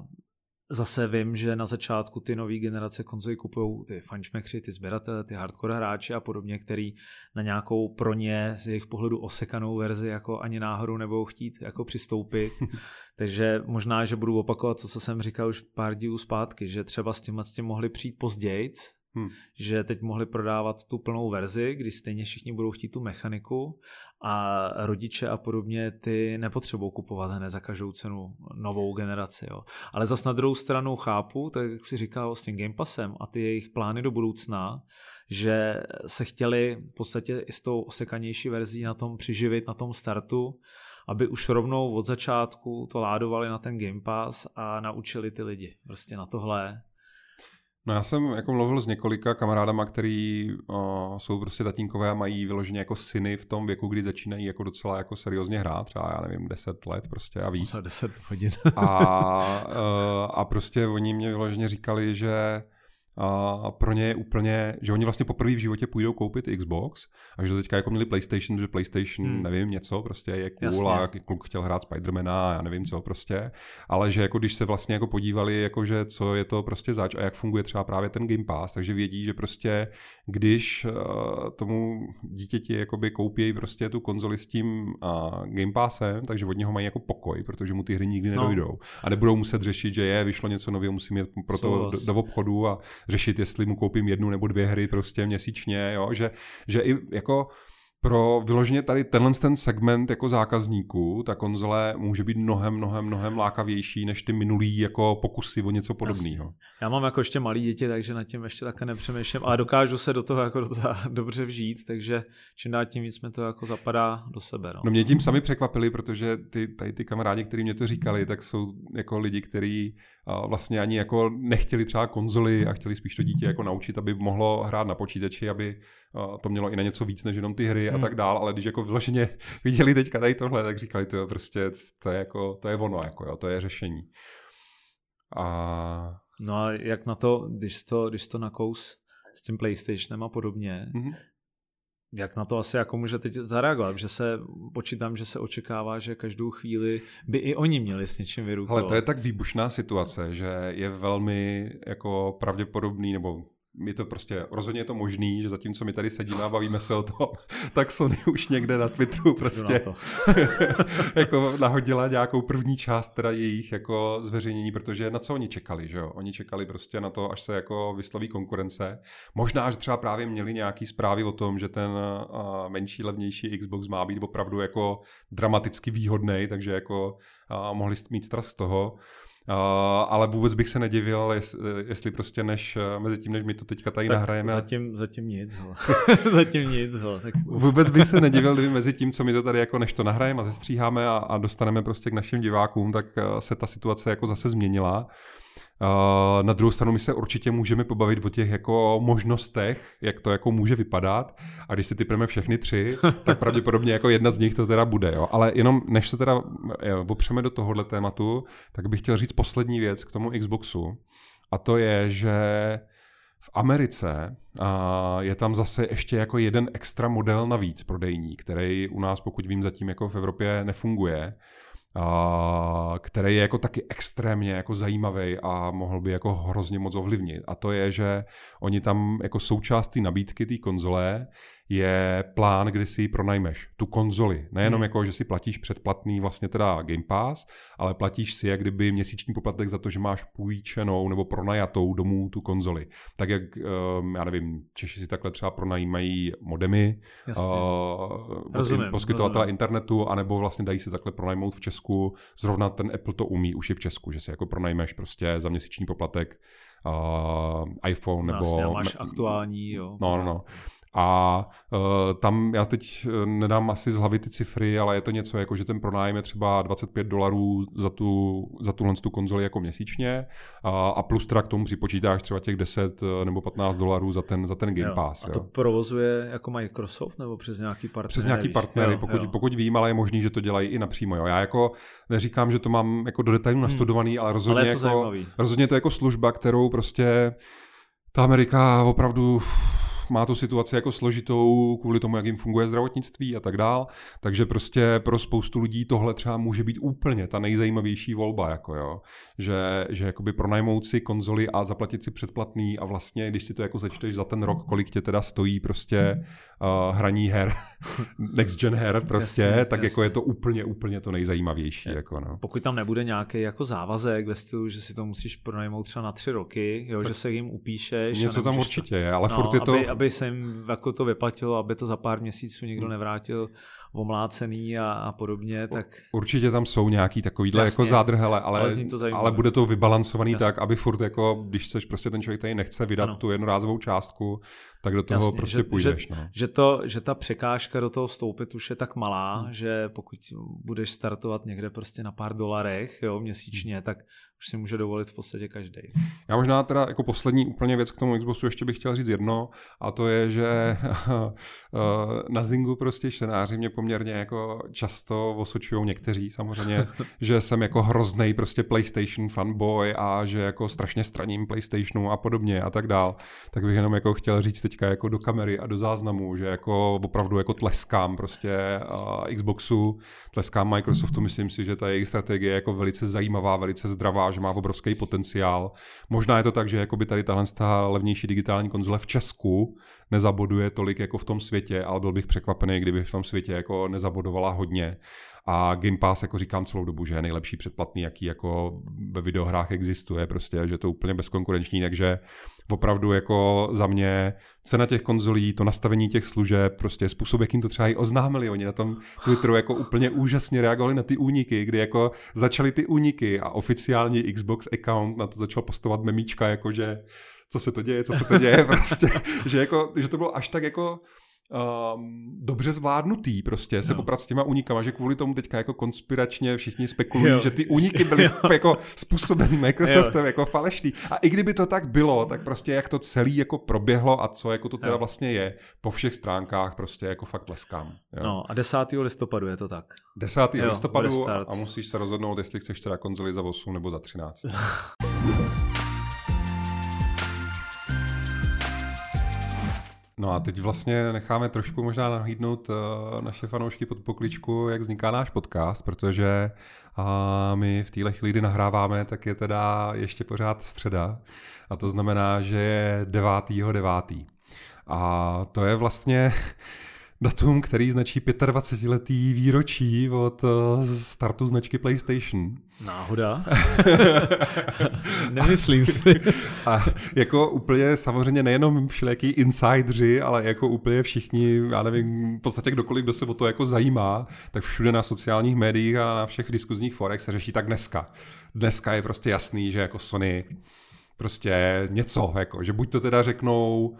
zase vím, že na začátku ty nové generace konzolí kupují ty fančmekři, ty sběratele, ty hardcore hráči a podobně, který na nějakou pro ně z jejich pohledu osekanou verzi jako ani náhodou nebudou chtít jako přistoupit. Takže možná, že budu opakovat to, co jsem říkal už pár dílů zpátky, že třeba s tím, s tím mohli přijít později, Hmm. Že teď mohli prodávat tu plnou verzi, kdy stejně všichni budou chtít tu mechaniku a rodiče a podobně ty nepotřebují kupovat hned za každou cenu novou generaci. Jo. Ale zas na druhou stranu chápu, tak jak si říkal s tím Game Passem a ty jejich plány do budoucna, že se chtěli v podstatě i s tou osekanější verzí na tom přiživit na tom startu, aby už rovnou od začátku to ládovali na ten Game Pass a naučili ty lidi prostě na tohle No já jsem jako mluvil s několika kamarádama, který o, jsou prostě tatínkové a mají vyloženě jako syny v tom věku, kdy začínají jako docela jako seriózně hrát, třeba já nevím, 10 let prostě a víc. 10 hodin. a, e, a prostě oni mě vyloženě říkali, že a pro ně je úplně, že oni vlastně poprvé v životě půjdou koupit Xbox a že teďka jako měli PlayStation, že PlayStation, hmm. nevím, něco prostě je cool Jasně. a kluk chtěl hrát Spidermana a já nevím co prostě, ale že jako když se vlastně jako podívali, jako že co je to prostě zač a jak funguje třeba právě ten Game Pass, takže vědí, že prostě když uh, tomu dítěti jakoby koupí prostě tu konzoli s tím uh, Game Passem, takže od něho mají jako pokoj, protože mu ty hry nikdy no. nedojdou. No. A nebudou muset řešit, že je, vyšlo něco nového, musím jít pro to do, do obchodu a řešit, jestli mu koupím jednu nebo dvě hry prostě měsíčně, jo? Že, že i jako pro vyloženě tady tenhle ten segment jako zákazníků, ta konzole může být mnohem, mnohem, mnohem lákavější než ty minulý jako pokusy o něco podobného. Já mám jako ještě malý děti, takže nad tím ještě také nepřemýšlím, ale dokážu se do toho jako do toho dobře vžít, takže čím dál tím víc mi to jako zapadá do sebe. No, no mě tím sami překvapili, protože ty, tady ty kamarádi, kteří mě to říkali, tak jsou jako lidi, kteří vlastně ani jako nechtěli třeba konzoli a chtěli spíš to dítě jako naučit, aby mohlo hrát na počítači, aby to mělo i na něco víc než jenom ty hry hmm. a tak dál, ale když jako vyloženě viděli teďka tady tohle, tak říkali, to je prostě, to je jako, to je ono, jako jo, to je řešení. A... No a jak na to, když to, když to nakous s tím PlayStationem a podobně, mm-hmm. Jak na to asi jako může teď zareagovat? Že se počítám, že se očekává, že každou chvíli by i oni měli s něčím vyrukovat. Ale to je tak výbušná situace, že je velmi jako pravděpodobný, nebo je to prostě, rozhodně je to možný, že zatímco my tady sedíme a bavíme se o tom, tak Sony už někde na Twitteru prostě na jako nahodila nějakou první část teda jejich jako zveřejnění, protože na co oni čekali, že jo? Oni čekali prostě na to, až se jako vysloví konkurence. Možná, že třeba právě měli nějaký zprávy o tom, že ten menší, levnější Xbox má být opravdu jako dramaticky výhodný, takže jako mohli mít strach z toho. Uh, ale vůbec bych se nedivil, jest, jestli prostě než, eh, mezi tím, než my to teďka tady tak nahrajeme. Zatím, zatím nic. zatím nic. Ho. Tak... Vůbec bych se nedivil, kdyby mezi tím, co my to tady jako než to nahrajeme a zestříháme a, a dostaneme prostě k našim divákům, tak eh, se ta situace jako zase změnila. Na druhou stranu my se určitě můžeme pobavit o těch jako možnostech, jak to jako může vypadat. A když si typneme všechny tři, tak pravděpodobně jako jedna z nich to teda bude, jo. Ale jenom než se teda jo, opřeme do tohohle tématu, tak bych chtěl říct poslední věc k tomu Xboxu. A to je, že v Americe uh, je tam zase ještě jako jeden extra model navíc prodejní, který u nás, pokud vím, zatím jako v Evropě nefunguje který je jako taky extrémně jako zajímavý a mohl by jako hrozně moc ovlivnit. A to je, že oni tam jako součást té nabídky té konzole je plán, kdy si ji pronajmeš, tu konzoli. Nejenom hmm. jako, že si platíš předplatný vlastně teda Game Pass, ale platíš si jak kdyby měsíční poplatek za to, že máš půjčenou nebo pronajatou domů tu konzoli. Tak jak, um, já nevím, Češi si takhle třeba pronajímají modemy, uh, poskytovatele internetu, anebo vlastně dají si takhle pronajmout v Česku. Zrovna ten Apple to umí už i v Česku, že si jako pronajmeš prostě za měsíční poplatek uh, iPhone nebo... Vlastně, máš aktuální, jo. No, no, no. A uh, tam já teď e, nedám asi z hlavy ty cifry, ale je to něco jako, že ten pronájem je třeba 25 dolarů za, tu, za tuhle tu konzoli jako měsíčně a, a plus teda k tomu připočítáš třeba těch 10 e, nebo 15 dolarů za ten, za ten Game jo. Pass. A to jo. provozuje jako Microsoft nebo přes nějaký partnery? Přes nějaký partnery, jo, pokud, jo. pokud vím, ale je možný, že to dělají i napřímo. Jo. Já jako neříkám, že to mám jako do detailu hmm. nastudovaný, hmm. ale rozhodně, ale je to jako, rozhodně to je jako služba, kterou prostě ta Amerika opravdu má tu situaci jako složitou kvůli tomu, jak jim funguje zdravotnictví a tak dál. Takže prostě pro spoustu lidí tohle třeba může být úplně ta nejzajímavější volba, jako jo. Že, že jakoby pronajmout si konzoli a zaplatit si předplatný a vlastně, když si to jako začteš za ten rok, kolik tě teda stojí prostě uh, hraní her, next gen her prostě, jasně, tak jasně. jako je to úplně, úplně to nejzajímavější. Je. Jako, no. Pokud tam nebude nějaký jako závazek ve stylu, že si to musíš pronajmout třeba na tři roky, jo, tak že se jim upíšeš. Něco tam určitě je, ale no, furt je to... Aby, aby se jim jako to vyplatilo, aby to za pár měsíců někdo nevrátil omlácený a, a podobně, tak... Určitě tam jsou nějaký takovýhle Jasně, jako zádrhele, ale, ale, to ale bude to vybalancovaný Jasně. tak, aby furt jako, když seš prostě ten člověk tady nechce vydat ano. tu jednorázovou částku, tak do toho Jasně, prostě že, půjdeš. Že, no. že, to, že ta překážka do toho vstoupit už je tak malá, hmm. že pokud budeš startovat někde prostě na pár dolarech jo, měsíčně, hmm. tak už si může dovolit v podstatě každý. Já možná teda jako poslední úplně věc k tomu Xboxu ještě bych chtěl říct jedno, a to je, že eh, na Zingu prostě čtenáři mě poměrně jako často osočují někteří samozřejmě, že jsem jako hrozný prostě PlayStation fanboy a že jako strašně straním PlayStationu a podobně a tak dál. Tak bych jenom jako chtěl říct teďka jako do kamery a do záznamu, že jako opravdu jako tleskám prostě uh, Xboxu, tleskám Microsoftu, myslím si, že ta jejich strategie je jako velice zajímavá, velice zdravá, že má obrovský potenciál. Možná je to tak, že jako by tady tahle levnější digitální konzole v Česku nezaboduje tolik jako v tom světě, ale byl bych překvapený, kdyby v tom světě jako nezabodovala hodně. A Game Pass, jako říkám celou dobu, že je nejlepší předplatný, jaký jako ve videohrách existuje, prostě, že je to úplně bezkonkurenční, takže opravdu jako za mě cena těch konzolí, to nastavení těch služeb, prostě způsob, jakým to třeba i oznámili. Oni na tom Twitteru jako úplně úžasně reagovali na ty úniky, kdy jako začaly ty úniky a oficiální Xbox account na to začal postovat memíčka, jako že co se to děje, co se to děje, prostě, že, jako, že to bylo až tak jako um, dobře zvládnutý prostě se no. poprat s těma unikama, že kvůli tomu teďka jako konspiračně všichni spekulují, jo. že ty uniky byly jo. jako způsobený Microsoftem jo. jako falešný. A i kdyby to tak bylo, tak prostě jak to celý jako proběhlo a co jako to teda jo. vlastně je, po všech stránkách prostě jako fakt leskám. Jo. No a 10. listopadu je to tak. 10. Jo, listopadu a musíš se rozhodnout, jestli chceš teda konzoli za 8 nebo za 13. No a teď vlastně necháme trošku možná nahlídnout uh, naše fanoušky pod pokličku, jak vzniká náš podcast, protože my v téhle chvíli, kdy nahráváme, tak je teda ještě pořád středa a to znamená, že je 9.9. A to je vlastně datum, který značí 25-letý výročí od uh, startu značky PlayStation. Náhoda? Nemyslím si. A jako úplně samozřejmě nejenom všelijaký insidři, ale jako úplně všichni, já nevím, v podstatě kdokoliv, kdo se o to jako zajímá, tak všude na sociálních médiích a na všech diskuzních forech se řeší tak dneska. Dneska je prostě jasný, že jako Sony prostě něco, jako, že buď to teda řeknou,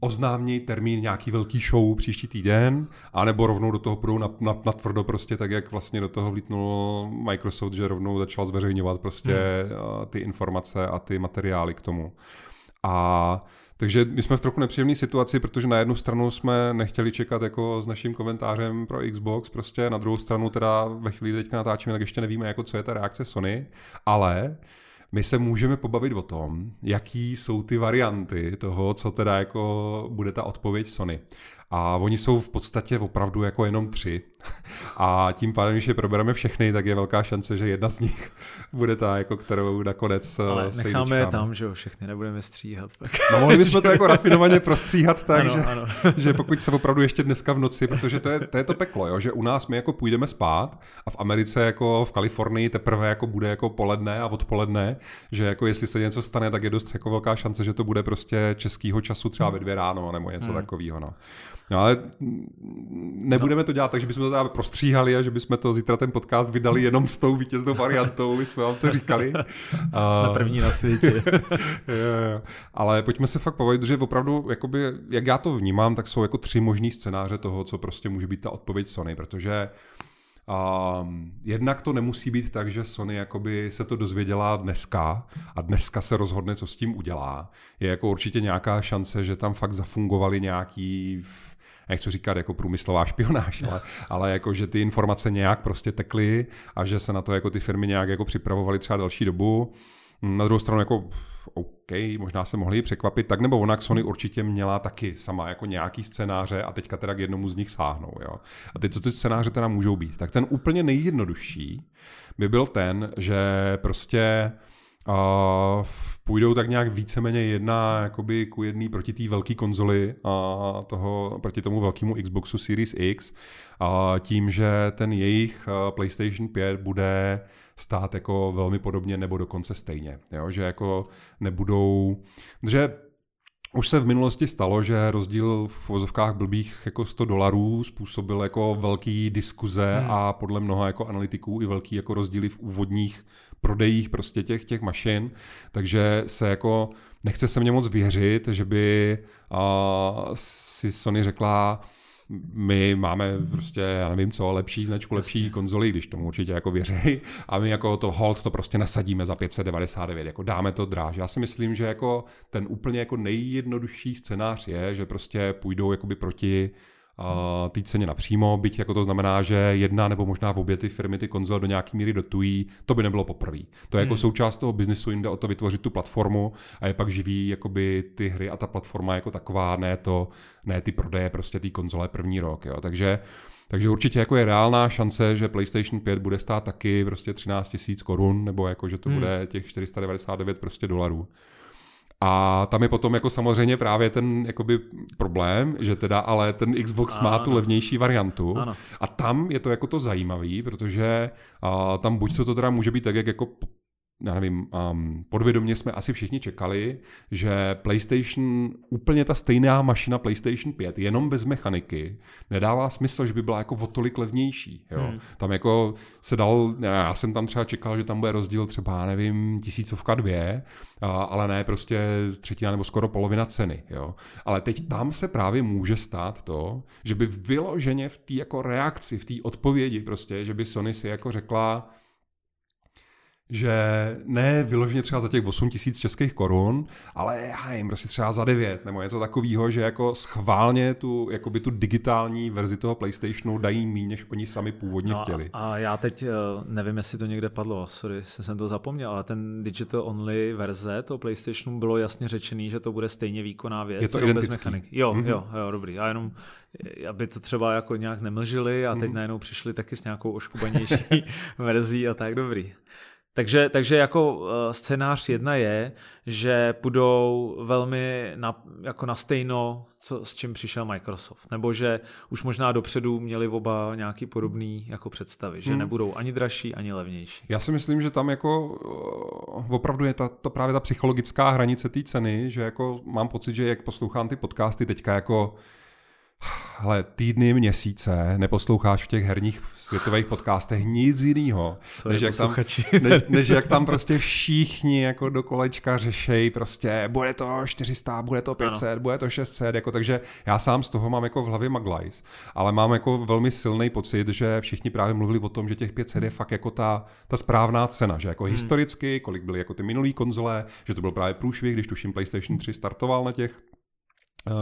oznámí termín nějaký velký show příští týden, anebo rovnou do toho půjdou na, na, na tvrdo prostě tak, jak vlastně do toho vlítnul Microsoft, že rovnou začal zveřejňovat prostě hmm. ty informace a ty materiály k tomu. A takže my jsme v trochu nepříjemné situaci, protože na jednu stranu jsme nechtěli čekat jako s naším komentářem pro Xbox, prostě na druhou stranu teda ve chvíli teďka natáčíme, tak ještě nevíme, jako co je ta reakce Sony, ale my se můžeme pobavit o tom, jaký jsou ty varianty toho, co teda jako bude ta odpověď Sony. A oni jsou v podstatě opravdu jako jenom tři. A tím pádem, když je probereme všechny, tak je velká šance, že jedna z nich bude ta, jako kterou nakonec eh, Ale se necháme je tam, že jo, všechny nebudeme stříhat. Tak. No mohli bychom to jako rafinovaně prostříhat tak, ano, že, ano. že pokud se opravdu ještě dneska v noci, protože to je to, je to peklo, jo, že u nás my jako půjdeme spát a v Americe jako v Kalifornii teprve jako bude jako poledne a odpoledne, že jako jestli se něco stane, tak je dost jako velká šance, že to bude prostě českýho času třeba ve dvě ráno nebo něco hmm. takového. No. No ale nebudeme no. to dělat tak, že bychom to teda prostříhali a že bychom to zítra ten podcast vydali jenom s tou vítěznou variantou, my jsme vám to říkali. jsme první na světě. jo. Ale pojďme se fakt pobavit, že opravdu, jakoby, jak já to vnímám, tak jsou jako tři možný scénáře toho, co prostě může být ta odpověď Sony, protože Um, jednak to nemusí být tak, že Sony jakoby se to dozvěděla dneska a dneska se rozhodne, co s tím udělá. Je jako určitě nějaká šance, že tam fakt zafungovaly nějaký nechci říkat jako průmyslová špionáž, ale, ale jako, že ty informace nějak prostě tekly a že se na to jako ty firmy nějak jako připravovaly třeba další dobu. Na druhou stranu jako OK, možná se mohli překvapit, tak nebo onak Sony určitě měla taky sama jako nějaký scénáře a teďka teda k jednomu z nich sáhnou. Jo. A teď co ty scénáře teda můžou být? Tak ten úplně nejjednodušší by byl ten, že prostě uh, půjdou tak nějak víceméně jedna jakoby ku jedný proti té velké konzoli a toho, proti tomu velkému Xboxu Series X a tím, že ten jejich PlayStation 5 bude stát jako velmi podobně nebo dokonce stejně. Jo? Že jako nebudou, že už se v minulosti stalo, že rozdíl v vozovkách blbých jako 100 dolarů způsobil jako velký diskuze hmm. a podle mnoha jako analytiků i velký jako rozdíly v úvodních prodejích prostě těch, těch mašin, takže se jako nechce se mě moc věřit, že by uh, si Sony řekla, my máme prostě, já nevím co, lepší značku, lepší konzoli, když tomu určitě jako věří, a my jako to hold to prostě nasadíme za 599, jako dáme to dráž. Já si myslím, že jako ten úplně jako nejjednodušší scénář je, že prostě půjdou jakoby proti té ceně napřímo, byť jako to znamená, že jedna nebo možná v obě ty firmy ty konzole do nějaký míry dotují, to by nebylo poprvé. To je jako hmm. součást toho biznesu, jinde o to vytvořit tu platformu a je pak živí jakoby ty hry a ta platforma jako taková, ne to, ne ty prodeje prostě ty konzole první rok, jo. Takže takže určitě jako je reálná šance, že PlayStation 5 bude stát taky prostě 13 000 korun, nebo jako, že to hmm. bude těch 499 prostě dolarů. A tam je potom jako samozřejmě právě ten jakoby problém, že teda ale ten Xbox ano. má tu levnější variantu ano. a tam je to jako to zajímavý, protože a, tam buď to, to teda může být tak, jak jako já nevím, um, podvědomě jsme asi všichni čekali, že PlayStation, úplně ta stejná mašina PlayStation 5, jenom bez mechaniky, nedává smysl, že by byla jako o tolik levnější. Jo? Hmm. Tam jako se dal, já jsem tam třeba čekal, že tam bude rozdíl třeba, nevím, tisícovka dvě, ale ne prostě třetina nebo skoro polovina ceny. Jo? Ale teď tam se právě může stát to, že by vyloženě v té jako reakci, v té odpovědi prostě, že by Sony si jako řekla, že ne vyloženě třeba za těch 8 tisíc českých korun, ale já jim prostě třeba za 9 nebo něco takového, že jako schválně tu, jakoby tu digitální verzi toho PlayStationu dají méně, než oni sami původně no chtěli. A já teď eh, nevím, jestli to někde padlo, sorry, jsem to zapomněl, ale ten digital only verze toho PlayStationu bylo jasně řečený, že to bude stejně výkonná věc. Je to identický. bez mechanik. Jo, mm-hmm. jo, jo, dobrý. A jenom, aby to třeba jako nějak nemlžili a teď mm-hmm. najednou přišli taky s nějakou oškubanější verzí a tak dobrý. Takže, takže jako eh, scénář jedna je, že půjdou velmi na, jako na stejno, co, s čím přišel Microsoft. Nebo že už možná dopředu měli oba nějaký podobný jako představy, že hmm. nebudou ani dražší, ani levnější. Já si myslím, že tam jako eh, opravdu je ta, ta právě ta psychologická hranice té ceny, že jako mám pocit, že jak poslouchám ty podcasty teďka jako ale týdny, měsíce neposloucháš v těch herních světových podcastech nic jiného, než, jak tam, než, než jak tam prostě všichni jako do kolečka řešejí prostě bude to 400, bude to 500, ano. bude to 600, jako, takže já sám z toho mám jako v hlavě Maglajs, ale mám jako velmi silný pocit, že všichni právě mluvili o tom, že těch 500 je fakt jako ta, ta správná cena, že jako hmm. historicky, kolik byly jako ty minulý konzole, že to byl právě průšvih, když tuším PlayStation 3 startoval na těch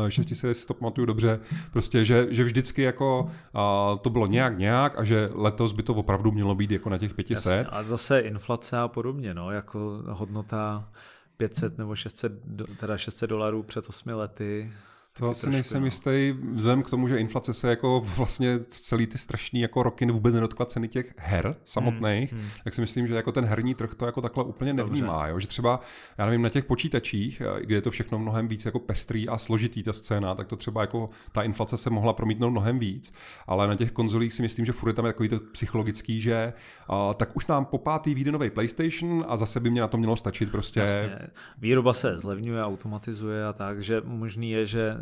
600, jestli to pamatuju dobře, prostě, že, že vždycky jako uh, to bylo nějak nějak a že letos by to opravdu mělo být jako na těch 500. Jasně, a zase inflace a podobně, no, jako hodnota 500 nebo 600, teda 600 dolarů před 8 lety, to asi trošku, nejsem no. jistý, vzhledem k tomu, že inflace se jako vlastně celý ty strašný jako roky vůbec nedotkla ceny těch her samotných, hmm, hmm. tak si myslím, že jako ten herní trh to jako takhle úplně nevnímá. Jo? Že třeba, já nevím, na těch počítačích, eh, kde je to všechno mnohem víc jako pestrý a složitý ta scéna, tak to třeba jako ta inflace se mohla promítnout mnohem víc, ale na těch konzolích si myslím, že furt je tam takový to psychologický, že uh, tak už nám po pátý vyjde nový PlayStation a zase by mě na to mělo stačit prostě. Jasně. Výroba se zlevňuje, automatizuje a tak, že možný je, že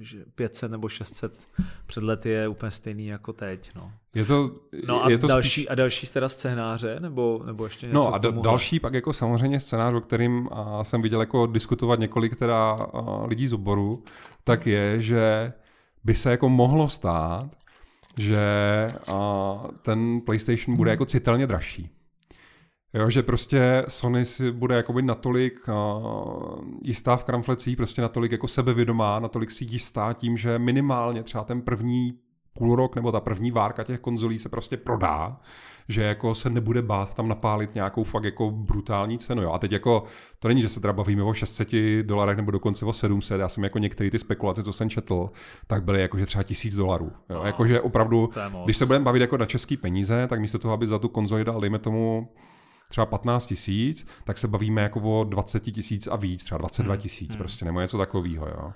že 500 nebo 600 před lety je úplně stejný jako teď. No. Je to, no a, je to další, spíš... a další teda scénáře, nebo, nebo ještě něco No a d- další pak jako samozřejmě scénář, o kterým a, jsem viděl jako diskutovat několik teda a, lidí z oboru, tak je, že by se jako mohlo stát, že a, ten PlayStation bude jako citelně dražší. Jo, že prostě Sony si bude jakoby natolik uh, jistá v kramflecích, prostě natolik jako sebevědomá, natolik si jistá tím, že minimálně třeba ten první půl rok nebo ta první várka těch konzolí se prostě prodá, že jako se nebude bát tam napálit nějakou fakt jako brutální cenu. Jo. A teď jako to není, že se teda bavíme o 600 dolarech nebo dokonce o 700. Já jsem jako některé ty spekulace, co jsem četl, tak byly jako že třeba tisíc dolarů. Jo. Jakože opravdu, když se budeme bavit jako na český peníze, tak místo toho, aby za tu konzoli dal, dejme tomu třeba 15 tisíc, tak se bavíme jako o 20 tisíc a víc, třeba 22 hmm, tisíc hmm. prostě, nebo něco takového, jo.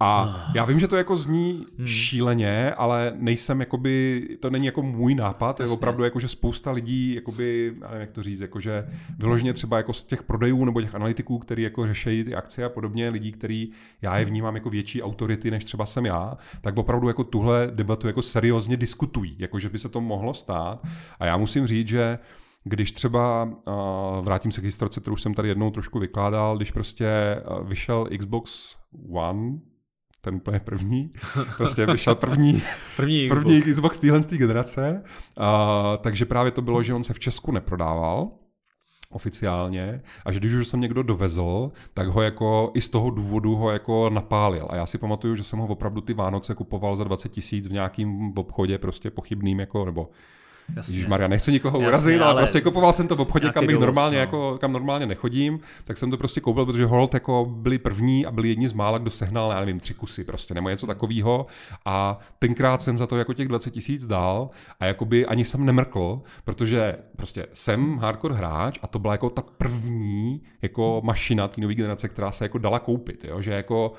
A ah. já vím, že to jako zní hmm. šíleně, ale nejsem jakoby, to není jako můj nápad, je opravdu jako, že spousta lidí, jakoby, já nevím, jak to říct, jakože vyloženě třeba jako z těch prodejů nebo těch analytiků, kteří jako řeší ty akcie a podobně, lidí, který já je vnímám jako větší autority, než třeba jsem já, tak opravdu jako tuhle debatu jako seriózně diskutují, jako že by se to mohlo stát. A já musím říct, že když třeba, vrátím se k historice, kterou jsem tady jednou trošku vykládal, když prostě vyšel Xbox One, ten úplně první, prostě vyšel první, první, první Xbox, Xbox téhle generace, uh, takže právě to bylo, že on se v Česku neprodával, oficiálně a že když už jsem někdo dovezl, tak ho jako i z toho důvodu ho jako napálil. A já si pamatuju, že jsem ho opravdu ty Vánoce kupoval za 20 tisíc v nějakým obchodě prostě pochybným jako, nebo Jasně. Maria, nechci nikoho Jasně, urazit, ale, ale prostě kupoval jsem to v obchodě, kam bych normálně, no. jako, kam normálně nechodím, tak jsem to prostě koupil, protože Hold jako byli první a byli jedni z mála, kdo sehnal, já nevím, tři kusy prostě, nebo něco takového. A tenkrát jsem za to jako těch 20 tisíc dal a jakoby ani jsem nemrkl, protože prostě jsem hardcore hráč a to byla jako ta první jako mašina té nové generace, která se jako dala koupit, jo? že jako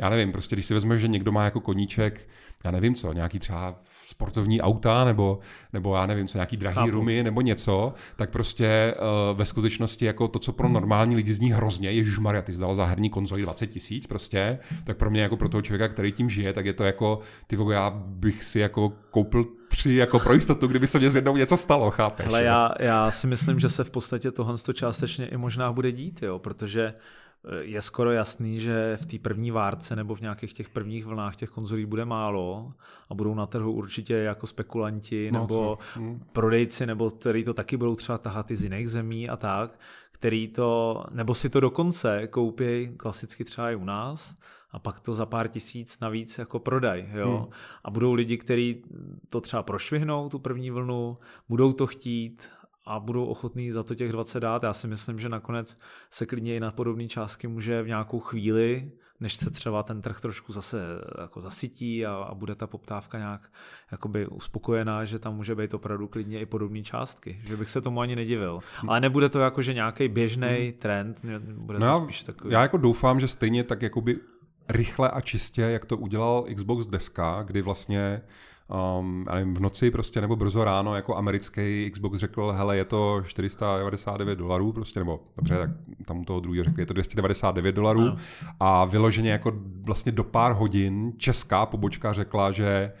já nevím, prostě když si vezmeš, že někdo má jako koníček, já nevím co, nějaký třeba sportovní auta nebo, nebo já nevím co, nějaký drahý Chápu. rumy nebo něco, tak prostě uh, ve skutečnosti jako to, co pro normální lidi zní hrozně, je Maria, ty zdal za herní konzoli 20 tisíc prostě, tak pro mě jako pro toho člověka, který tím žije, tak je to jako, ty vogo, já bych si jako koupil tři jako pro jistotu, kdyby se mě z jednou něco stalo, chápeš? Ale já, já si myslím, že se v podstatě tohle částečně i možná bude dít, jo, protože je skoro jasný, že v té první várce nebo v nějakých těch prvních vlnách těch konzolí bude málo a budou na trhu určitě jako spekulanti no, nebo? Hmm. prodejci, nebo který to taky budou třeba tahat i z jiných zemí a tak, který to, nebo si to dokonce koupí klasicky třeba i u nás a pak to za pár tisíc navíc jako prodaj. Jo? Hmm. A budou lidi, kteří to třeba prošvihnou, tu první vlnu, budou to chtít a budou ochotní za to těch 20 dát. Já si myslím, že nakonec se klidně i na podobné částky může v nějakou chvíli, než se třeba ten trh trošku zase jako zasytí a, a bude ta poptávka nějak jakoby uspokojená, že tam může být opravdu klidně i podobné částky. Že bych se tomu ani nedivil. Ale nebude to jako, že nějaký běžný hmm. trend, bude to no spíš takový. Já jako doufám, že stejně tak jakoby rychle a čistě, jak to udělal Xbox deska, kdy vlastně um, nevím, v noci prostě nebo brzo ráno jako americký Xbox řekl, hele, je to 499 dolarů prostě, nebo dobře, tak tam toho druhého řekl, je to 299 dolarů. A vyloženě jako vlastně do pár hodin česká pobočka řekla, že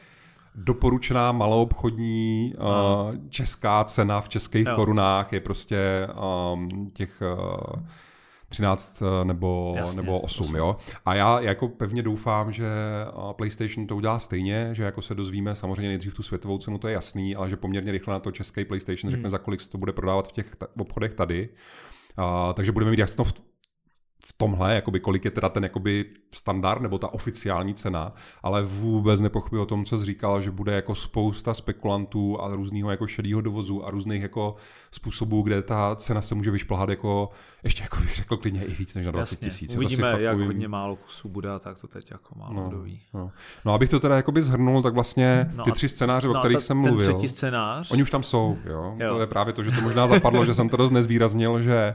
doporučená maloobchodní uh, česká cena v českých jo. korunách je prostě um, těch uh, 13 eh, nebo, Jasně, nebo 8, 8, jo. A já jako pevně doufám, že eh, PlayStation to udělá stejně, že jako se dozvíme samozřejmě nejdřív tu světovou cenu, to je jasný, ale že poměrně rychle na to český PlayStation řekne, hmm. za kolik se to bude prodávat v těch v obchodech tady. Uh, takže budeme mít jasno v, v tomhle, jakoby kolik je teda ten jakoby standard nebo ta oficiální cena, ale vůbec nepochybuji o tom, co jsi říkal, že bude jako spousta spekulantů a různého jako šedého dovozu a různých jako způsobů, kde ta cena se může vyšplhat jako ještě jako bych řekl klidně i víc než na 20 tisíc. Uvidíme, jak povím... hodně málo kusů bude, tak to teď jako málo no, kdo ví. No. no, abych to teda jakoby zhrnul, tak vlastně no ty tři scénáře, no o kterých ta, jsem mluvil, třetí scénář, oni už tam jsou, jo? jo. To je právě to, že to možná zapadlo, že jsem to dost nezvýraznil, že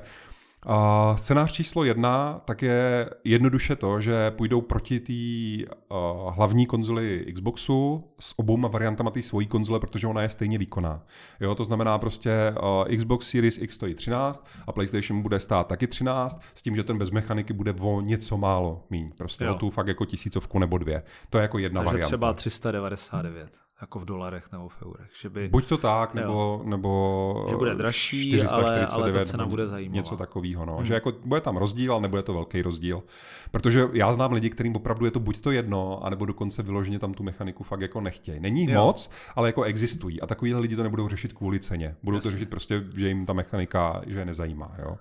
a scénář číslo jedna tak je jednoduše to, že půjdou proti té uh, hlavní konzoli Xboxu s obouma variantama té svojí konzole, protože ona je stejně výkonná. Jo, to znamená prostě uh, Xbox Series X stojí 13 a PlayStation bude stát taky 13, s tím, že ten bez mechaniky bude o něco málo míň. Prostě jo. o tu fakt jako tisícovku nebo dvě. To je jako jedna Takže varianta. třeba 399 jako v dolarech nebo v eurech. Že by, Buď to tak, nebo, nebo že bude dražší, ale, ale ta cena bude zajímavá. Něco takového, no. Hmm. Že jako bude tam rozdíl, ale nebude to velký rozdíl. Protože já znám lidi, kterým opravdu je to buď to jedno, anebo dokonce vyloženě tam tu mechaniku fakt jako nechtějí. Není jo. moc, ale jako existují. A takovýhle lidi to nebudou řešit kvůli ceně. Budou Jasně. to řešit prostě, že jim ta mechanika, že je nezajímá. Jo.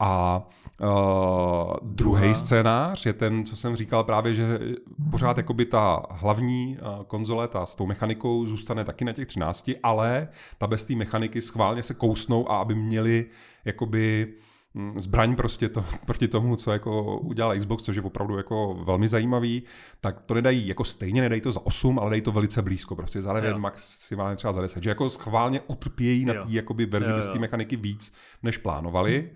A uh, druhý scénář je ten, co jsem říkal právě, že pořád jakoby ta hlavní uh, konzole, ta s tou mechanikou zůstane taky na těch 13, ale ta bez té mechaniky schválně se kousnou a aby měli jakoby hm, zbraň prostě to, proti tomu, co jako udělal Xbox, což je opravdu jako velmi zajímavý, tak to nedají jako stejně, nedají to za 8, ale dají to velice blízko, prostě za 9, maximálně třeba za 10, že jako schválně utrpějí na té jakoby verzi bez té mechaniky víc, než plánovali. Hmm.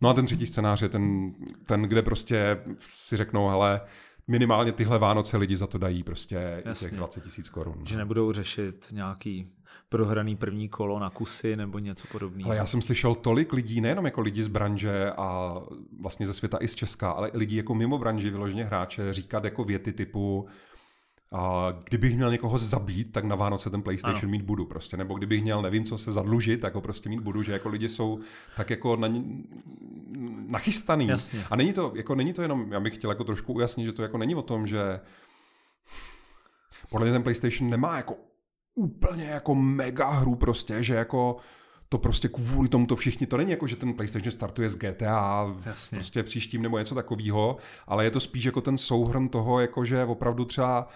No a ten třetí scénář je ten, ten kde prostě si řeknou, hele, minimálně tyhle Vánoce lidi za to dají prostě Jasně. těch 20 tisíc korun. Že nebudou řešit nějaký prohraný první kolo na kusy nebo něco podobného. Ale já jsem slyšel tolik lidí, nejenom jako lidi z branže a vlastně ze světa i z Česka, ale i lidí jako mimo branži, vyloženě hráče, říkat jako věty typu a kdybych měl někoho zabít, tak na Vánoce ten PlayStation ano. mít budu prostě. Nebo kdybych měl, nevím, co se zadlužit, tak ho prostě mít budu, že jako lidi jsou tak jako na, nachystaný. Jasně. A není to, jako není to jenom, já bych chtěl jako trošku ujasnit, že to jako není o tom, že podle mě ten PlayStation nemá jako úplně jako mega hru prostě, že jako to prostě kvůli tomu to všichni, to není jako, že ten PlayStation startuje z GTA Jasně. prostě příštím nebo něco takového, ale je to spíš jako ten souhrn toho, jako že opravdu třeba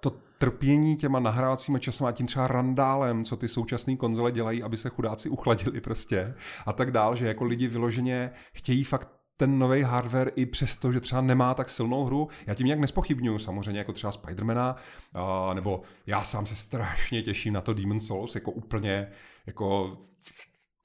to trpění těma nahrávacíma časem a tím třeba randálem, co ty současné konzole dělají, aby se chudáci uchladili prostě a tak dál, že jako lidi vyloženě chtějí fakt ten nový hardware i přesto, že třeba nemá tak silnou hru. Já tím nějak nespochybnuju, samozřejmě jako třeba Spidermana, uh, nebo já sám se strašně těším na to Demon Souls, jako úplně, jako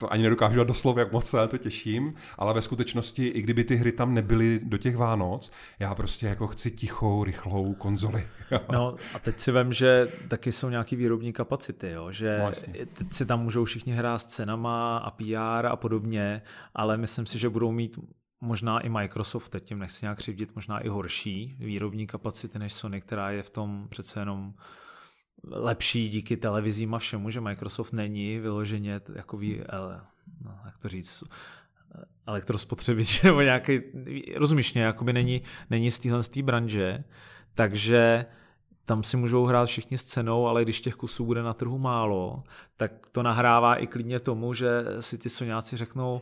to ani nedokážu dát doslov, jak moc se na to těším, ale ve skutečnosti, i kdyby ty hry tam nebyly do těch Vánoc, já prostě jako chci tichou, rychlou konzoli. no a teď si vím, že taky jsou nějaký výrobní kapacity, jo? že no, teď si tam můžou všichni hrát s cenama a PR a podobně, ale myslím si, že budou mít možná i Microsoft, teď tím nechci nějak křivdit, možná i horší výrobní kapacity než Sony, která je v tom přece jenom lepší díky televizím a všemu, že Microsoft není vyloženě takový, no, jak to říct, elektrospotřebič nebo nějaký, rozumíš mě, jakoby není, není z téhle branže, takže tam si můžou hrát všichni s cenou, ale když těch kusů bude na trhu málo, tak to nahrává i klidně tomu, že si ty soňáci řeknou,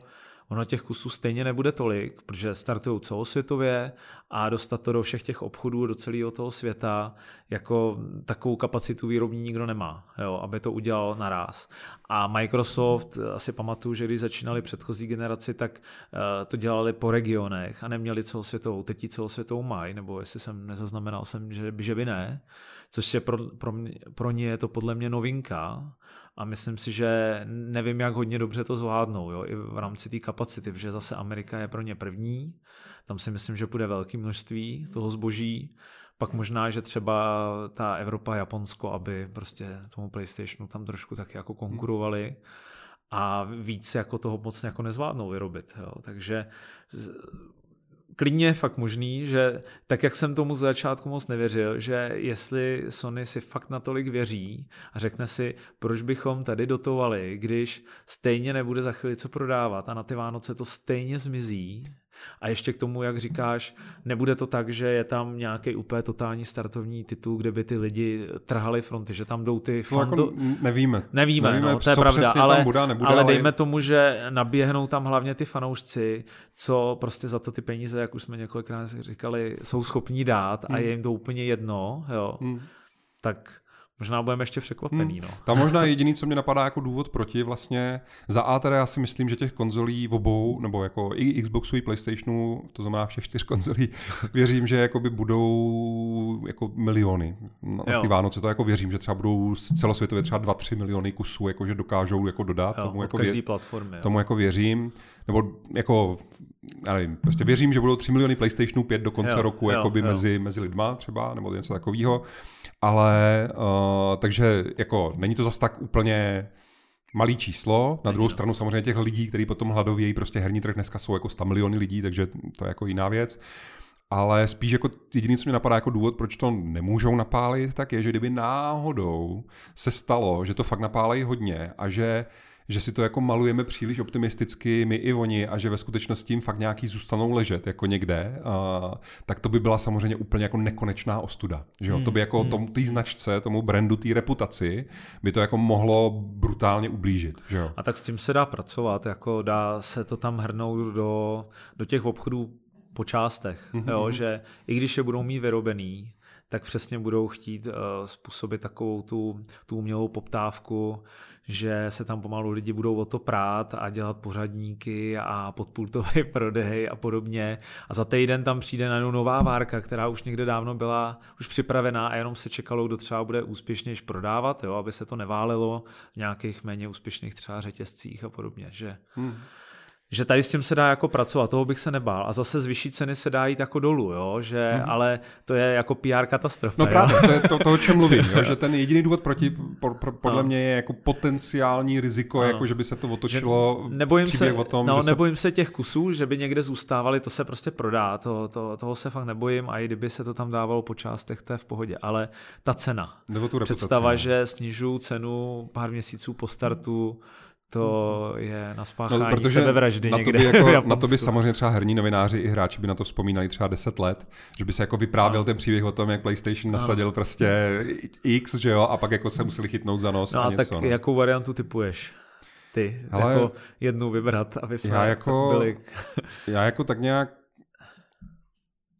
ono těch kusů stejně nebude tolik, protože startují celosvětově a dostat to do všech těch obchodů, do celého toho světa, jako takovou kapacitu výrobní nikdo nemá, jo, aby to udělal naraz. A Microsoft, asi pamatuju, že když začínali předchozí generaci, tak uh, to dělali po regionech a neměli celosvětovou. Teď celosvětovou mají, nebo jestli jsem nezaznamenal jsem, že, že by ne což je pro, pro, mě, pro ně je to podle mě novinka a myslím si, že nevím, jak hodně dobře to zvládnou, jo, i v rámci té kapacity, protože zase Amerika je pro ně první, tam si myslím, že bude velké množství toho zboží, pak možná, že třeba ta Evropa, Japonsko, aby prostě tomu PlayStationu tam trošku taky jako konkurovali a víc jako toho moc jako nezvládnou vyrobit. Jo. Takže klidně je fakt možný, že tak, jak jsem tomu z začátku moc nevěřil, že jestli Sony si fakt natolik věří a řekne si, proč bychom tady dotovali, když stejně nebude za chvíli co prodávat a na ty Vánoce to stejně zmizí, a ještě k tomu, jak říkáš, nebude to tak, že je tam nějaký úplně totální startovní titul, kde by ty lidi trhali fronty, že tam jdou ty fando... no, jako nevíme. Nevíme, nevíme no, to je pravda, ale, bude, nebude, ale dejme ale... tomu, že naběhnou tam hlavně ty fanoušci, co prostě za to ty peníze, jak už jsme několikrát říkali, jsou schopní dát a hmm. je jim to úplně jedno, jo. Hmm. Tak Možná budeme ještě překvapený. Hmm. No. Tam možná jediný, co mě napadá jako důvod proti, vlastně za A teda já si myslím, že těch konzolí v obou, nebo jako i Xboxu, i PlayStationu, to znamená všech čtyř konzolí, věřím, že jakoby budou jako miliony. Na ty Vánoce to jako věřím, že třeba budou celosvětově třeba 2-3 miliony kusů, jako že dokážou jako dodat. Jo, tomu, jako vě- platformy, tomu jako věřím. Nebo jako, já nevím, prostě věřím, že budou 3 miliony PlayStationů 5 do konce jo, roku jo, jakoby jo. Mezi, mezi lidma třeba, nebo něco takového. Ale uh, takže jako není to zas tak úplně malý číslo. Na druhou stranu samozřejmě těch lidí, kteří potom hladovějí, prostě herní trh dneska jsou jako 100 miliony lidí, takže to je jako jiná věc. Ale spíš jako jediný, co mi napadá jako důvod, proč to nemůžou napálit, tak je, že kdyby náhodou se stalo, že to fakt napálejí hodně a že že si to jako malujeme příliš optimisticky my i oni a že ve skutečnosti tím fakt nějaký zůstanou ležet jako někde, a, tak to by byla samozřejmě úplně jako nekonečná ostuda. Že jo? Hmm, to by jako hmm. tomu té značce, tomu brandu, té reputaci, by to jako mohlo brutálně ublížit. Že jo? A tak s tím se dá pracovat, jako dá se to tam hrnout do, do těch obchodů po částech, mm-hmm. jo? Mhm. že i když je budou mít vyrobený, tak přesně budou chtít uh, způsobit takovou tu, tu umělou poptávku, že se tam pomalu lidi budou o to prát a dělat pořadníky a podpultové prodej a podobně. A za týden tam přijde na nová várka, která už někde dávno byla už připravená a jenom se čekalo, kdo třeba bude úspěšnější prodávat, jo, aby se to neválilo v nějakých méně úspěšných třeba řetězcích a podobně. Že... Hmm že tady s tím se dá jako pracovat, toho bych se nebál. A zase z vyšší ceny se dá jít jako dolů, jo? že, mm-hmm. ale to je jako PR katastrofa. No jo? právě, to je to, to, o čem mluvím, jo? že ten jediný důvod proti, po, po, podle no. mě je jako potenciální riziko, no. jako že by se to otočilo že nebojím se, o tom, no, že nebojím se... se těch kusů, že by někde zůstávali, to se prostě prodá, to, to, toho se fakt nebojím a i kdyby se to tam dávalo po částech, to je v pohodě, ale ta cena, Nebo tu představa, no. že snižuju cenu pár měsíců po startu, to je na spáchání no, protože sebevraždy na to, by jako, na to by samozřejmě třeba herní novináři i hráči by na to vzpomínali třeba 10 let, že by se jako vyprávěl no. ten příběh o tom, jak PlayStation nasadil no. prostě X, že jo, a pak jako se museli chytnout za nos no a, a něco. tak no. jakou variantu typuješ? Ty, Ale jako jednu vybrat, aby jsme já jako, byli... já jako tak nějak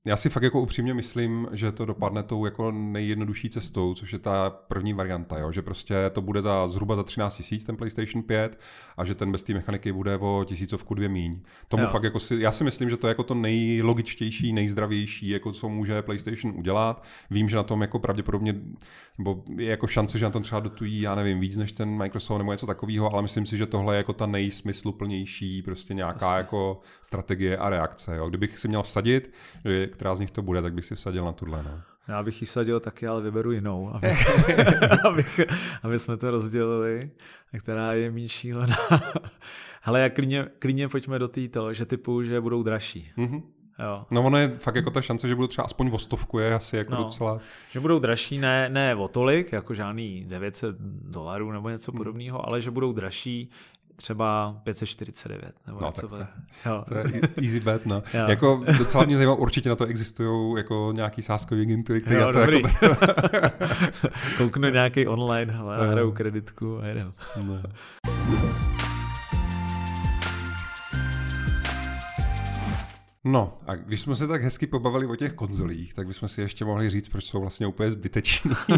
já si fakt jako upřímně myslím, že to dopadne tou jako nejjednodušší cestou, což je ta první varianta, jo? že prostě to bude za zhruba za 13 tisíc ten PlayStation 5 a že ten bez té mechaniky bude o tisícovku dvě míň. Tomu jo. fakt jako si, já si myslím, že to je jako to nejlogičtější, nejzdravější, jako co může PlayStation udělat. Vím, že na tom jako pravděpodobně, nebo je jako šance, že na tom třeba dotují, já nevím, víc než ten Microsoft nebo něco takového, ale myslím si, že tohle je jako ta nejsmysluplnější prostě nějaká Asi. jako strategie a reakce. Jo? Kdybych si měl vsadit, že která z nich to bude, tak bych si vsadil na tuhle. No. Já bych ji vsadil taky, ale vyberu jinou, aby, aby, aby jsme to rozdělili, která je méně šílená. Ale jak klidně, klidně pojďme do této, že typu, že budou dražší. Mm-hmm. Jo. No ono je fakt jako ta šance, že budou třeba aspoň o stovku je asi jako no, docela... Že budou dražší, ne, ne o tolik, jako žádný 900 dolarů nebo něco podobného, ale že budou dražší třeba 549. Nebo no, tak to, jo. to je easy bet, no. Jo. Jako docela mě zajímá, určitě na to existují jako nějaký sáskový agentury, které jo, to dobrý. jako... Kouknu nějaký online, hele, hraju kreditku a jedem. No. No a když jsme se tak hezky pobavili o těch konzolích, tak bychom si ještě mohli říct, proč jsou vlastně úplně zbyteční.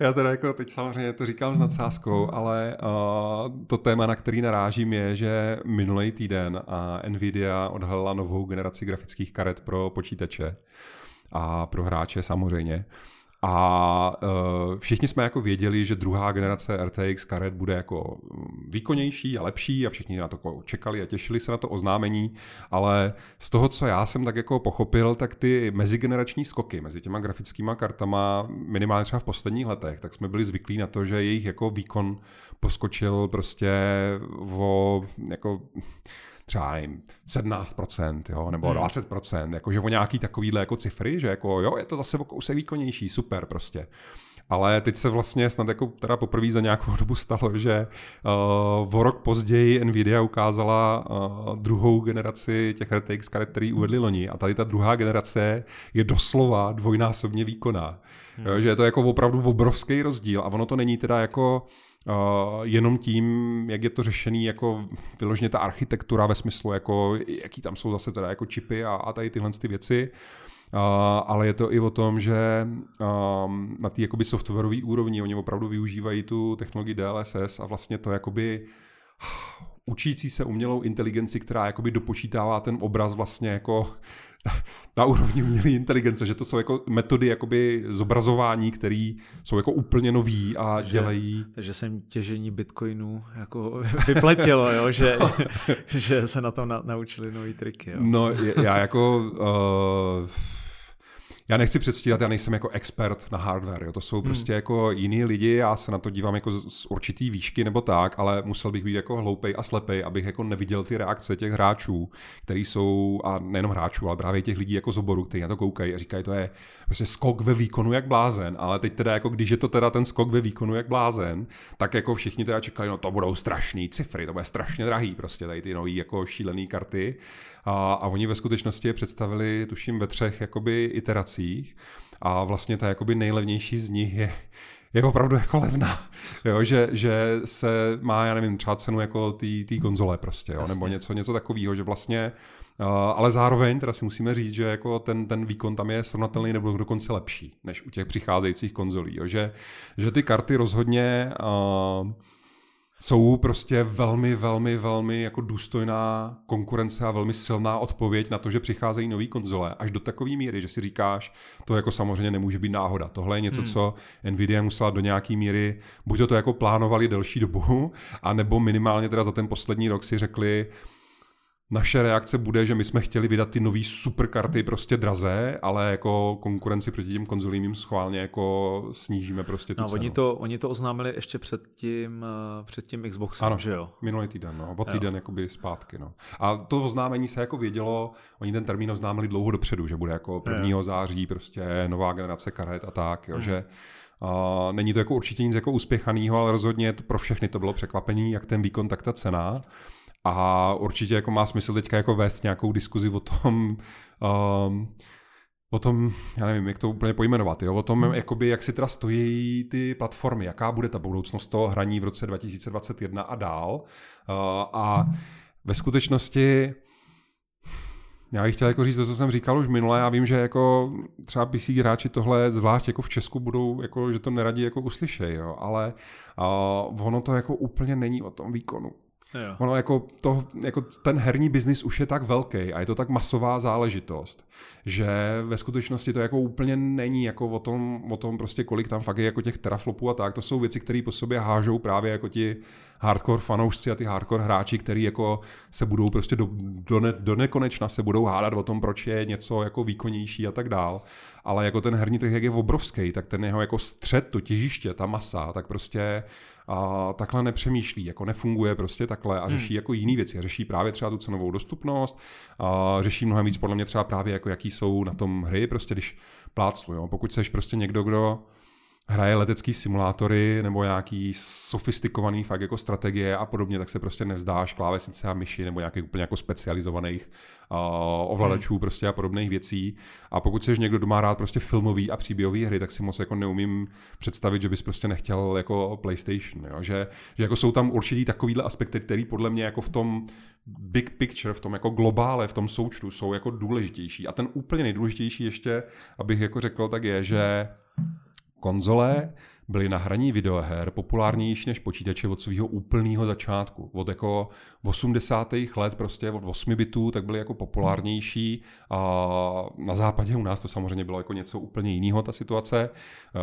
Já teda jako teď samozřejmě to říkám s nadsázkou, ale uh, to téma, na který narážím, je, že minulý týden a Nvidia odhalila novou generaci grafických karet pro počítače a pro hráče samozřejmě. A uh, všichni jsme jako věděli, že druhá generace RTX karet bude jako mm, výkonnější a lepší a všichni na to čekali a těšili se na to oznámení, ale z toho, co já jsem tak jako pochopil, tak ty mezigenerační skoky mezi těma grafickými kartama, minimálně třeba v posledních letech, tak jsme byli zvyklí na to, že jejich jako výkon poskočil prostě o jako třeba nevím, 17% jo, nebo hmm. 20%, jakože o nějaký takovýhle jako cifry, že jako jo, je to zase o kousek výkonnější, super prostě. Ale teď se vlastně snad jako teda poprvé za nějakou dobu stalo, že uh, o rok později Nvidia ukázala uh, druhou generaci těch RTX karet, který uvedli loni a tady ta druhá generace je doslova dvojnásobně výkonná. Hmm. Jo, že je to jako opravdu obrovský rozdíl a ono to není teda jako Uh, jenom tím, jak je to řešený, jako vyloženě ta architektura ve smyslu, jako jaký tam jsou zase teda jako čipy a, a tady tyhle ty věci, uh, ale je to i o tom, že um, na té jakoby softwarové úrovni oni opravdu využívají tu technologii DLSS a vlastně to jakoby učící se umělou inteligenci, která jakoby dopočítává ten obraz vlastně jako na úrovni umělé inteligence, že to jsou jako metody jakoby zobrazování, které jsou jako úplně nový a že, dělají... Takže jsem těžení bitcoinů jako vypletilo, jo? Že, no. že se na tom na, naučili nový triky. Jo? No já jako... Uh, já nechci předstírat, já nejsem jako expert na hardware, jo. to jsou hmm. prostě jako jiní lidi, já se na to dívám jako z určitý výšky nebo tak, ale musel bych být jako hloupej a slepej, abych jako neviděl ty reakce těch hráčů, který jsou, a nejenom hráčů, ale právě těch lidí jako z oboru, kteří na to koukají a říkají, to je prostě skok ve výkonu jak blázen, ale teď teda jako když je to teda ten skok ve výkonu jak blázen, tak jako všichni teda čekali, no to budou strašný cifry, to bude strašně drahý prostě tady ty nový jako šílený karty a, a oni ve skutečnosti je představili, tuším, ve třech jakoby iteracích. A vlastně ta jakoby nejlevnější z nich je, je opravdu jako levná, jo, že, že se má, já nevím, třeba cenu jako té konzole prostě, jo, nebo něco, něco takového, že vlastně, uh, ale zároveň teda si musíme říct, že jako ten, ten výkon tam je srovnatelný nebo dokonce lepší, než u těch přicházejících konzolí, jo, že, že ty karty rozhodně uh, jsou prostě velmi, velmi, velmi jako důstojná konkurence a velmi silná odpověď na to, že přicházejí nové konzole, až do takové míry, že si říkáš, to jako samozřejmě nemůže být náhoda. Tohle je něco, hmm. co Nvidia musela do nějaké míry, buď to, to jako plánovali delší dobu, anebo minimálně teda za ten poslední rok si řekli, naše reakce bude, že my jsme chtěli vydat ty nové superkarty prostě draze, ale jako konkurenci proti těm konzolím jim schválně jako snížíme prostě tu no, cenu. Oni to, oni to oznámili ještě před tím, eh, před tím Xboxem, ano, že jo? minulý týden, no. O týden jo. jakoby zpátky, no. A to oznámení se jako vědělo, oni ten termín oznámili dlouho dopředu, že bude jako 1. Jo. září prostě nová generace karet a tak, jo, hmm. že Uh, není to jako určitě nic jako uspěchaného, ale rozhodně to pro všechny to bylo překvapení, jak ten výkon, tak ta cena. A určitě jako má smysl teďka jako vést nějakou diskuzi o tom, um, o tom, já nevím, jak to úplně pojmenovat, jo? o tom, hmm. jakoby, jak si teda stojí ty platformy, jaká bude ta budoucnost toho hraní v roce 2021 a dál. Uh, a ve skutečnosti já bych chtěl jako říct to, co jsem říkal už minule. Já vím, že jako třeba PC hráči tohle, zvlášť jako v Česku, budou, jako, že to neradí jako uslyšej, jo? ale uh, ono to jako úplně není o tom výkonu. Jo. Ono jako, to, jako ten herní biznis už je tak velký a je to tak masová záležitost, že ve skutečnosti to jako úplně není jako o tom, o tom prostě kolik tam fakt je jako těch teraflopů a tak. To jsou věci, které po sobě hážou právě jako ti hardcore fanoušci a ty hardcore hráči, který jako se budou prostě do, do, ne, do nekonečna se budou hádat o tom, proč je něco jako výkonnější a tak dál. Ale jako ten herní trh, jak je obrovský, tak ten jeho jako střed, to těžiště, ta masa, tak prostě a takhle nepřemýšlí, jako nefunguje prostě takhle a řeší hmm. jako jiné věci. Řeší právě třeba tu cenovou dostupnost, a řeší mnohem víc podle mě třeba právě jako jaký jsou na tom hry, prostě když plácnu, jo. Pokud seš prostě někdo, kdo hraje letecký simulátory nebo nějaký sofistikovaný fakt jako strategie a podobně, tak se prostě nevzdáš klávesnice a myši nebo nějakých úplně jako specializovaných uh, ovladačů hmm. prostě a podobných věcí. A pokud jsi někdo, kdo má rád prostě filmový a příběhový hry, tak si moc jako neumím představit, že bys prostě nechtěl jako PlayStation, jo? Že, že jako jsou tam určitý takovýhle aspekty, který podle mě jako v tom big picture, v tom jako globále, v tom součtu jsou jako důležitější. A ten úplně nejdůležitější ještě, abych jako řekl, tak je, že konzole byly na hraní videoher populárnější než počítače od svého úplného začátku. Od jako 80. let prostě od 8 bitů tak byly jako populárnější a na západě u nás to samozřejmě bylo jako něco úplně jiného ta situace.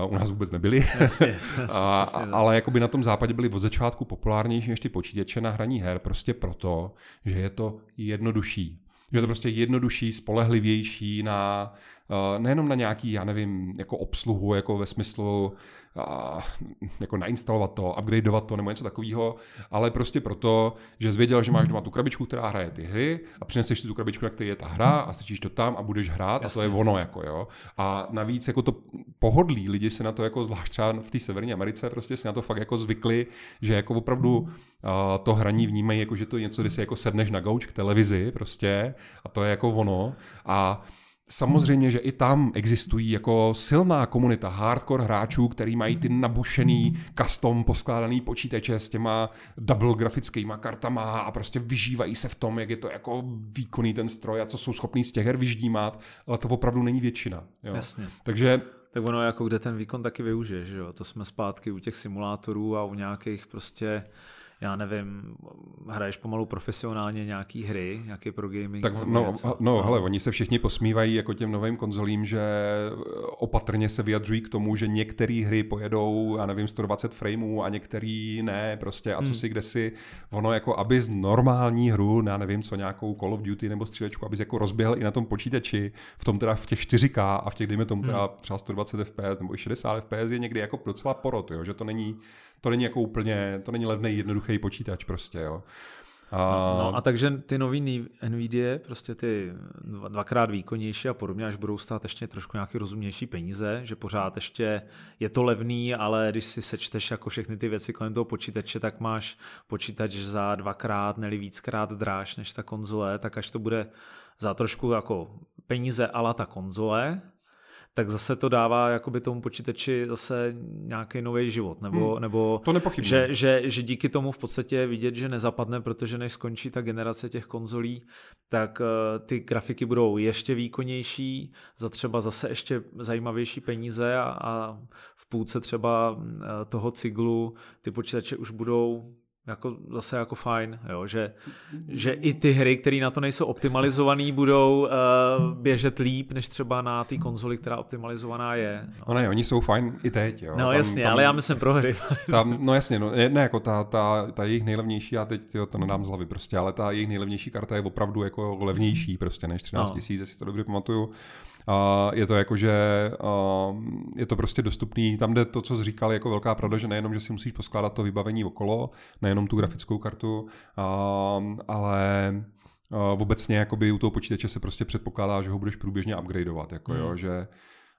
U nás vůbec nebyly. Jasně, jasně, a, ale jako by na tom západě byly od začátku populárnější než ty počítače na hraní her prostě proto, že je to jednodušší. Že je to prostě jednodušší, spolehlivější na Eh, nejenom na nějaký, já nevím, jako obsluhu, jako ve smyslu uh, jako nainstalovat to, upgradeovat to nebo něco takového, ale prostě proto, že jsi věděl, že máš doma tu krabičku, která hraje ty hry a přineseš si tu krabičku, na které je ta hra a strčíš to tam a budeš hrát Jasně. a to je ono, jako jo. A navíc jako to pohodlí, lidi se na to jako zvlášť třeba v té severní Americe prostě se na to fakt jako zvykli, že jako opravdu uh, to hraní vnímají jako, že to je něco, kdy si jako sedneš na gauč k televizi prostě a to je jako ono a Samozřejmě, že i tam existují jako silná komunita hardcore hráčů, který mají ty nabušený custom poskládaný počítače s těma double grafickýma kartama a prostě vyžívají se v tom, jak je to jako výkonný ten stroj a co jsou schopní z těch her vyždímat, ale to opravdu není většina. Jo. Jasně. Takže tak ono jako kde ten výkon taky využije, že jo? To jsme zpátky u těch simulátorů a u nějakých prostě já nevím, hraješ pomalu profesionálně nějaký hry, nějaký pro gaming? Tak no, věc. no, no, hele, oni se všichni posmívají jako těm novým konzolím, že opatrně se vyjadřují k tomu, že některé hry pojedou, já nevím, 120 frameů a některé ne, prostě a co hmm. si kde si, ono jako, aby z normální hru, já nevím, co nějakou Call of Duty nebo střílečku, aby jako rozběhl i na tom počítači, v tom teda v těch 4K a v těch, dejme tomu teda hmm. třeba 120 FPS nebo i 60 FPS je někdy jako docela porot, jo, že to není to není jako úplně, to není levný, jednoduchý počítač prostě, jo. A... No a takže ty nový NVIDIA, prostě ty dvakrát výkonnější a podobně, až budou stát ještě trošku nějaký rozumnější peníze, že pořád ještě je to levný, ale když si sečteš jako všechny ty věci kolem toho počítače, tak máš počítač za dvakrát, nebo víckrát dráž než ta konzole, tak až to bude za trošku jako peníze ala ta konzole, tak zase to dává jakoby tomu počítači zase nějaký nový život, nebo, hmm, nebo to že, že, že díky tomu v podstatě vidět, že nezapadne, protože než skončí ta generace těch konzolí, tak uh, ty grafiky budou ještě výkonnější, za třeba zase ještě zajímavější peníze a, a v půlce třeba uh, toho cyklu ty počítače už budou jako zase jako fajn, jo, že, že i ty hry, které na to nejsou optimalizované, budou uh, běžet líp, než třeba na té konzoli, která optimalizovaná je. No. no ne, oni jsou fajn i teď, jo. No tam, jasně, tam, ale já myslím pro hry. Tam, no jasně, no, ne, jako ta, ta, ta jejich nejlevnější, já teď tyjo, to nedám z hlavy prostě, ale ta jejich nejlevnější karta je opravdu jako levnější prostě než 13 no. tisíc, jestli to dobře pamatuju. A je to jako, že je to prostě dostupný, tam jde to, co jsi říkal, jako velká pravda, že nejenom, že si musíš poskládat to vybavení okolo, nejenom tu grafickou kartu, ale obecně jakoby u toho počítače se prostě předpokládá, že ho budeš průběžně upgradeovat, jako mm. jo, že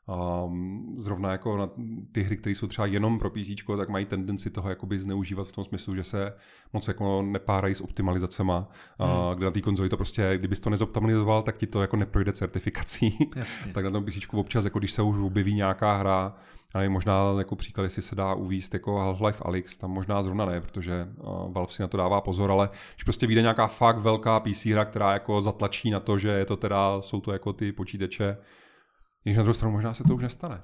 Um, zrovna jako na ty hry, které jsou třeba jenom pro PC, tak mají tendenci toho jakoby zneužívat v tom smyslu, že se moc jako nepárají s optimalizacema, hmm. uh, kde na té konzoli to prostě, kdybys to nezoptimalizoval, tak ti to jako neprojde certifikací. tak na tom PC občas, jako když se už objeví nějaká hra, a nevím, možná jako příklad, jestli se dá uvíst jako Half-Life Alyx, tam možná zrovna ne, protože uh, Valve si na to dává pozor, ale když prostě vyjde nějaká fakt velká PC hra, která jako zatlačí na to, že je to teda, jsou to jako ty počítače, když na druhou stranu možná se to už nestane.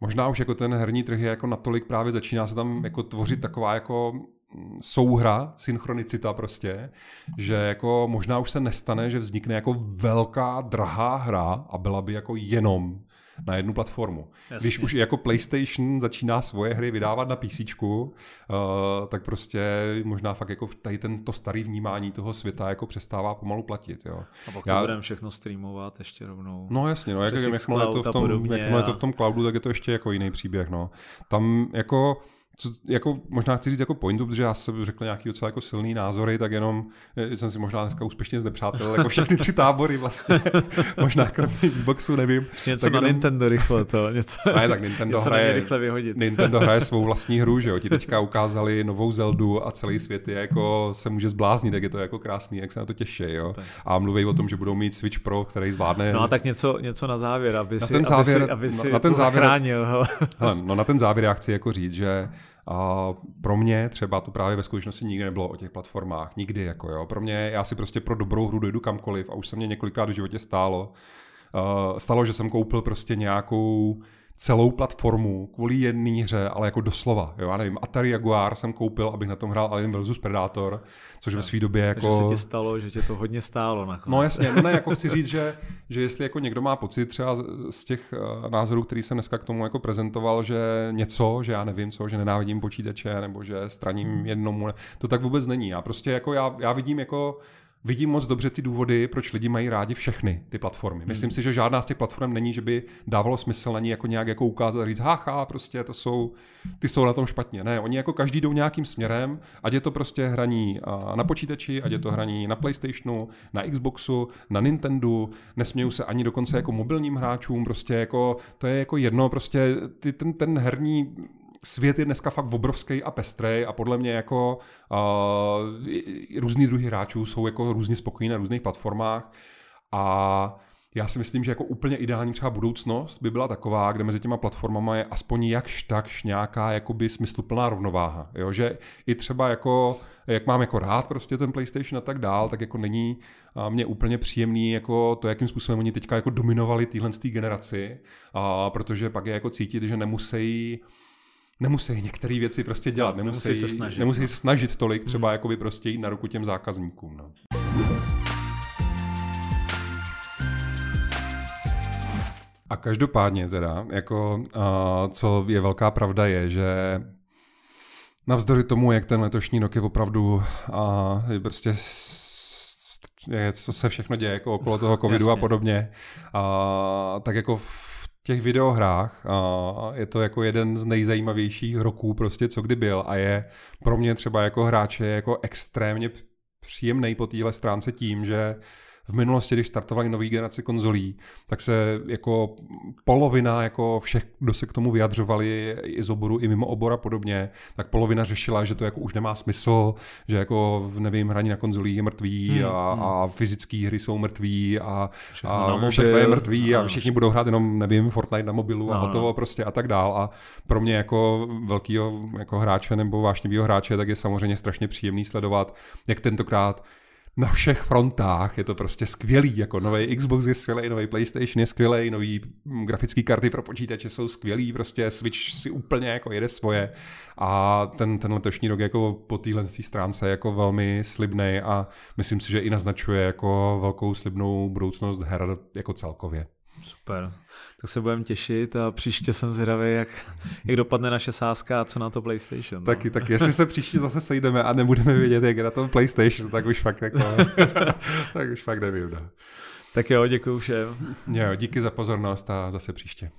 Možná už jako ten herní trh je jako natolik právě začíná se tam jako tvořit taková jako mm, souhra, synchronicita prostě, že jako možná už se nestane, že vznikne jako velká drahá hra a byla by jako jenom na jednu platformu. Jasně. Když už jako PlayStation začíná svoje hry vydávat na PC, uh, tak prostě možná fakt jako tady ten, to starý vnímání toho světa jako přestává pomalu platit. Jo. A pak Já... to budeme všechno streamovat ještě rovnou. No jasně, no, jak, jak, jakmile, to v tom, jakmile a... to v tom cloudu, tak je to ještě jako jiný příběh. No. Tam jako co, jako, možná chci říct jako pointu, protože já jsem řekl nějaký docela jako silný názory, tak jenom eh, jsem si možná dneska úspěšně znepřátel, jako všechny tři tábory vlastně, možná kromě Xboxu, nevím. Ještě něco tak na jenom... Nintendo rychle to, něco, ne, tak Nintendo něco hraje, rychle vyhodit. Nintendo hraje svou vlastní hru, že jo, ti teďka ukázali novou Zeldu a celý svět je jako, se může zbláznit, tak je to jako krásný, jak se na to těší, jo. Super. A mluví o tom, že budou mít Switch Pro, který zvládne. No a tak něco, něco na závěr, aby na si, ten závěr, aby si, aby si na, na ten závěr, zachránil. Hele, no na ten závěr já chci jako říct, že a pro mě třeba to právě ve skutečnosti nikdy nebylo o těch platformách, nikdy jako jo. Pro mě, já si prostě pro dobrou hru dojdu kamkoliv a už se mě několikrát v životě stálo. Uh, stalo, že jsem koupil prostě nějakou celou platformu kvůli jedné hře, ale jako doslova. Jo, já nevím, Atari Jaguar jsem koupil, abych na tom hrál Alien vs Predator, což no. ve své době jako... Takže se ti stalo, že tě to hodně stálo nakonec. No jasně, no ne, jako chci říct, že, že jestli jako někdo má pocit třeba z těch uh, názorů, který jsem dneska k tomu jako prezentoval, že něco, že já nevím co, že nenávidím počítače, nebo že straním jednomu, to tak vůbec není. Já prostě jako já, já vidím jako vidím moc dobře ty důvody, proč lidi mají rádi všechny ty platformy. Myslím hmm. si, že žádná z těch platform není, že by dávalo smysl na ní jako nějak jako ukázat a říct, haha, prostě to jsou, ty jsou na tom špatně. Ne, oni jako každý jdou nějakým směrem, ať je to prostě hraní na počítači, ať je to hraní na PlayStationu, na Xboxu, na Nintendo, nesmějou se ani dokonce jako mobilním hráčům, prostě jako, to je jako jedno, prostě ty, ten, ten herní svět je dneska fakt obrovský a pestrý a podle mě jako uh, různý druhy hráčů jsou jako různě spokojení na různých platformách a já si myslím, že jako úplně ideální třeba budoucnost by byla taková, kde mezi těma platformama je aspoň jakž takž nějaká jakoby smysluplná rovnováha. Jo? Že i třeba jako, jak mám jako rád prostě ten PlayStation a tak dál, tak jako není mě úplně příjemný jako to, jakým způsobem oni teďka jako dominovali téhle generaci, a protože pak je jako cítit, že nemusí nemusí některé věci prostě dělat, nemusí, nemusí, se snažit, nemusí no. se snažit tolik, třeba hmm. jakoby prostě jít na ruku těm zákazníkům. No. A každopádně teda, jako uh, co je velká pravda je, že navzdory tomu, jak ten letošní rok je opravdu uh, je prostě je, co se všechno děje jako okolo toho covidu a podobně, uh, tak jako těch videohrách a je to jako jeden z nejzajímavějších roků prostě, co kdy byl a je pro mě třeba jako hráče jako extrémně příjemný po téhle stránce tím, že v minulosti, když startovali nový generace konzolí, tak se jako polovina jako všech, kdo se k tomu vyjadřovali i z oboru, i mimo obor a podobně, tak polovina řešila, že to jako už nemá smysl, že jako nevím, hraní na konzolích je mrtvý hmm, a, hmm. a fyzické hry jsou mrtvý a všechno, a mobil, všechno je mrtvý a všichni budou hrát jenom, nevím, Fortnite na mobilu no, a hotovo prostě a tak dál. A pro mě jako velkýho jako hráče nebo vášnivého hráče, tak je samozřejmě strašně příjemný sledovat, jak tentokrát na všech frontách, je to prostě skvělý, jako nový Xbox je skvělý, nový PlayStation je skvělý, nový grafické karty pro počítače jsou skvělý, prostě Switch si úplně jako jede svoje a ten, ten letošní rok jako po téhle stránce jako velmi slibný a myslím si, že i naznačuje jako velkou slibnou budoucnost her jako celkově. Super. Tak se budeme těšit a příště jsem zvědavý, jak, jak dopadne naše sázka a co na to PlayStation. No. Taky, tak jestli se příště zase sejdeme a nebudeme vědět, jak je na tom PlayStation, tak už fakt jako, tak už fakt nevím. No. Tak jo, děkuji všem. Jo, díky za pozornost a zase příště.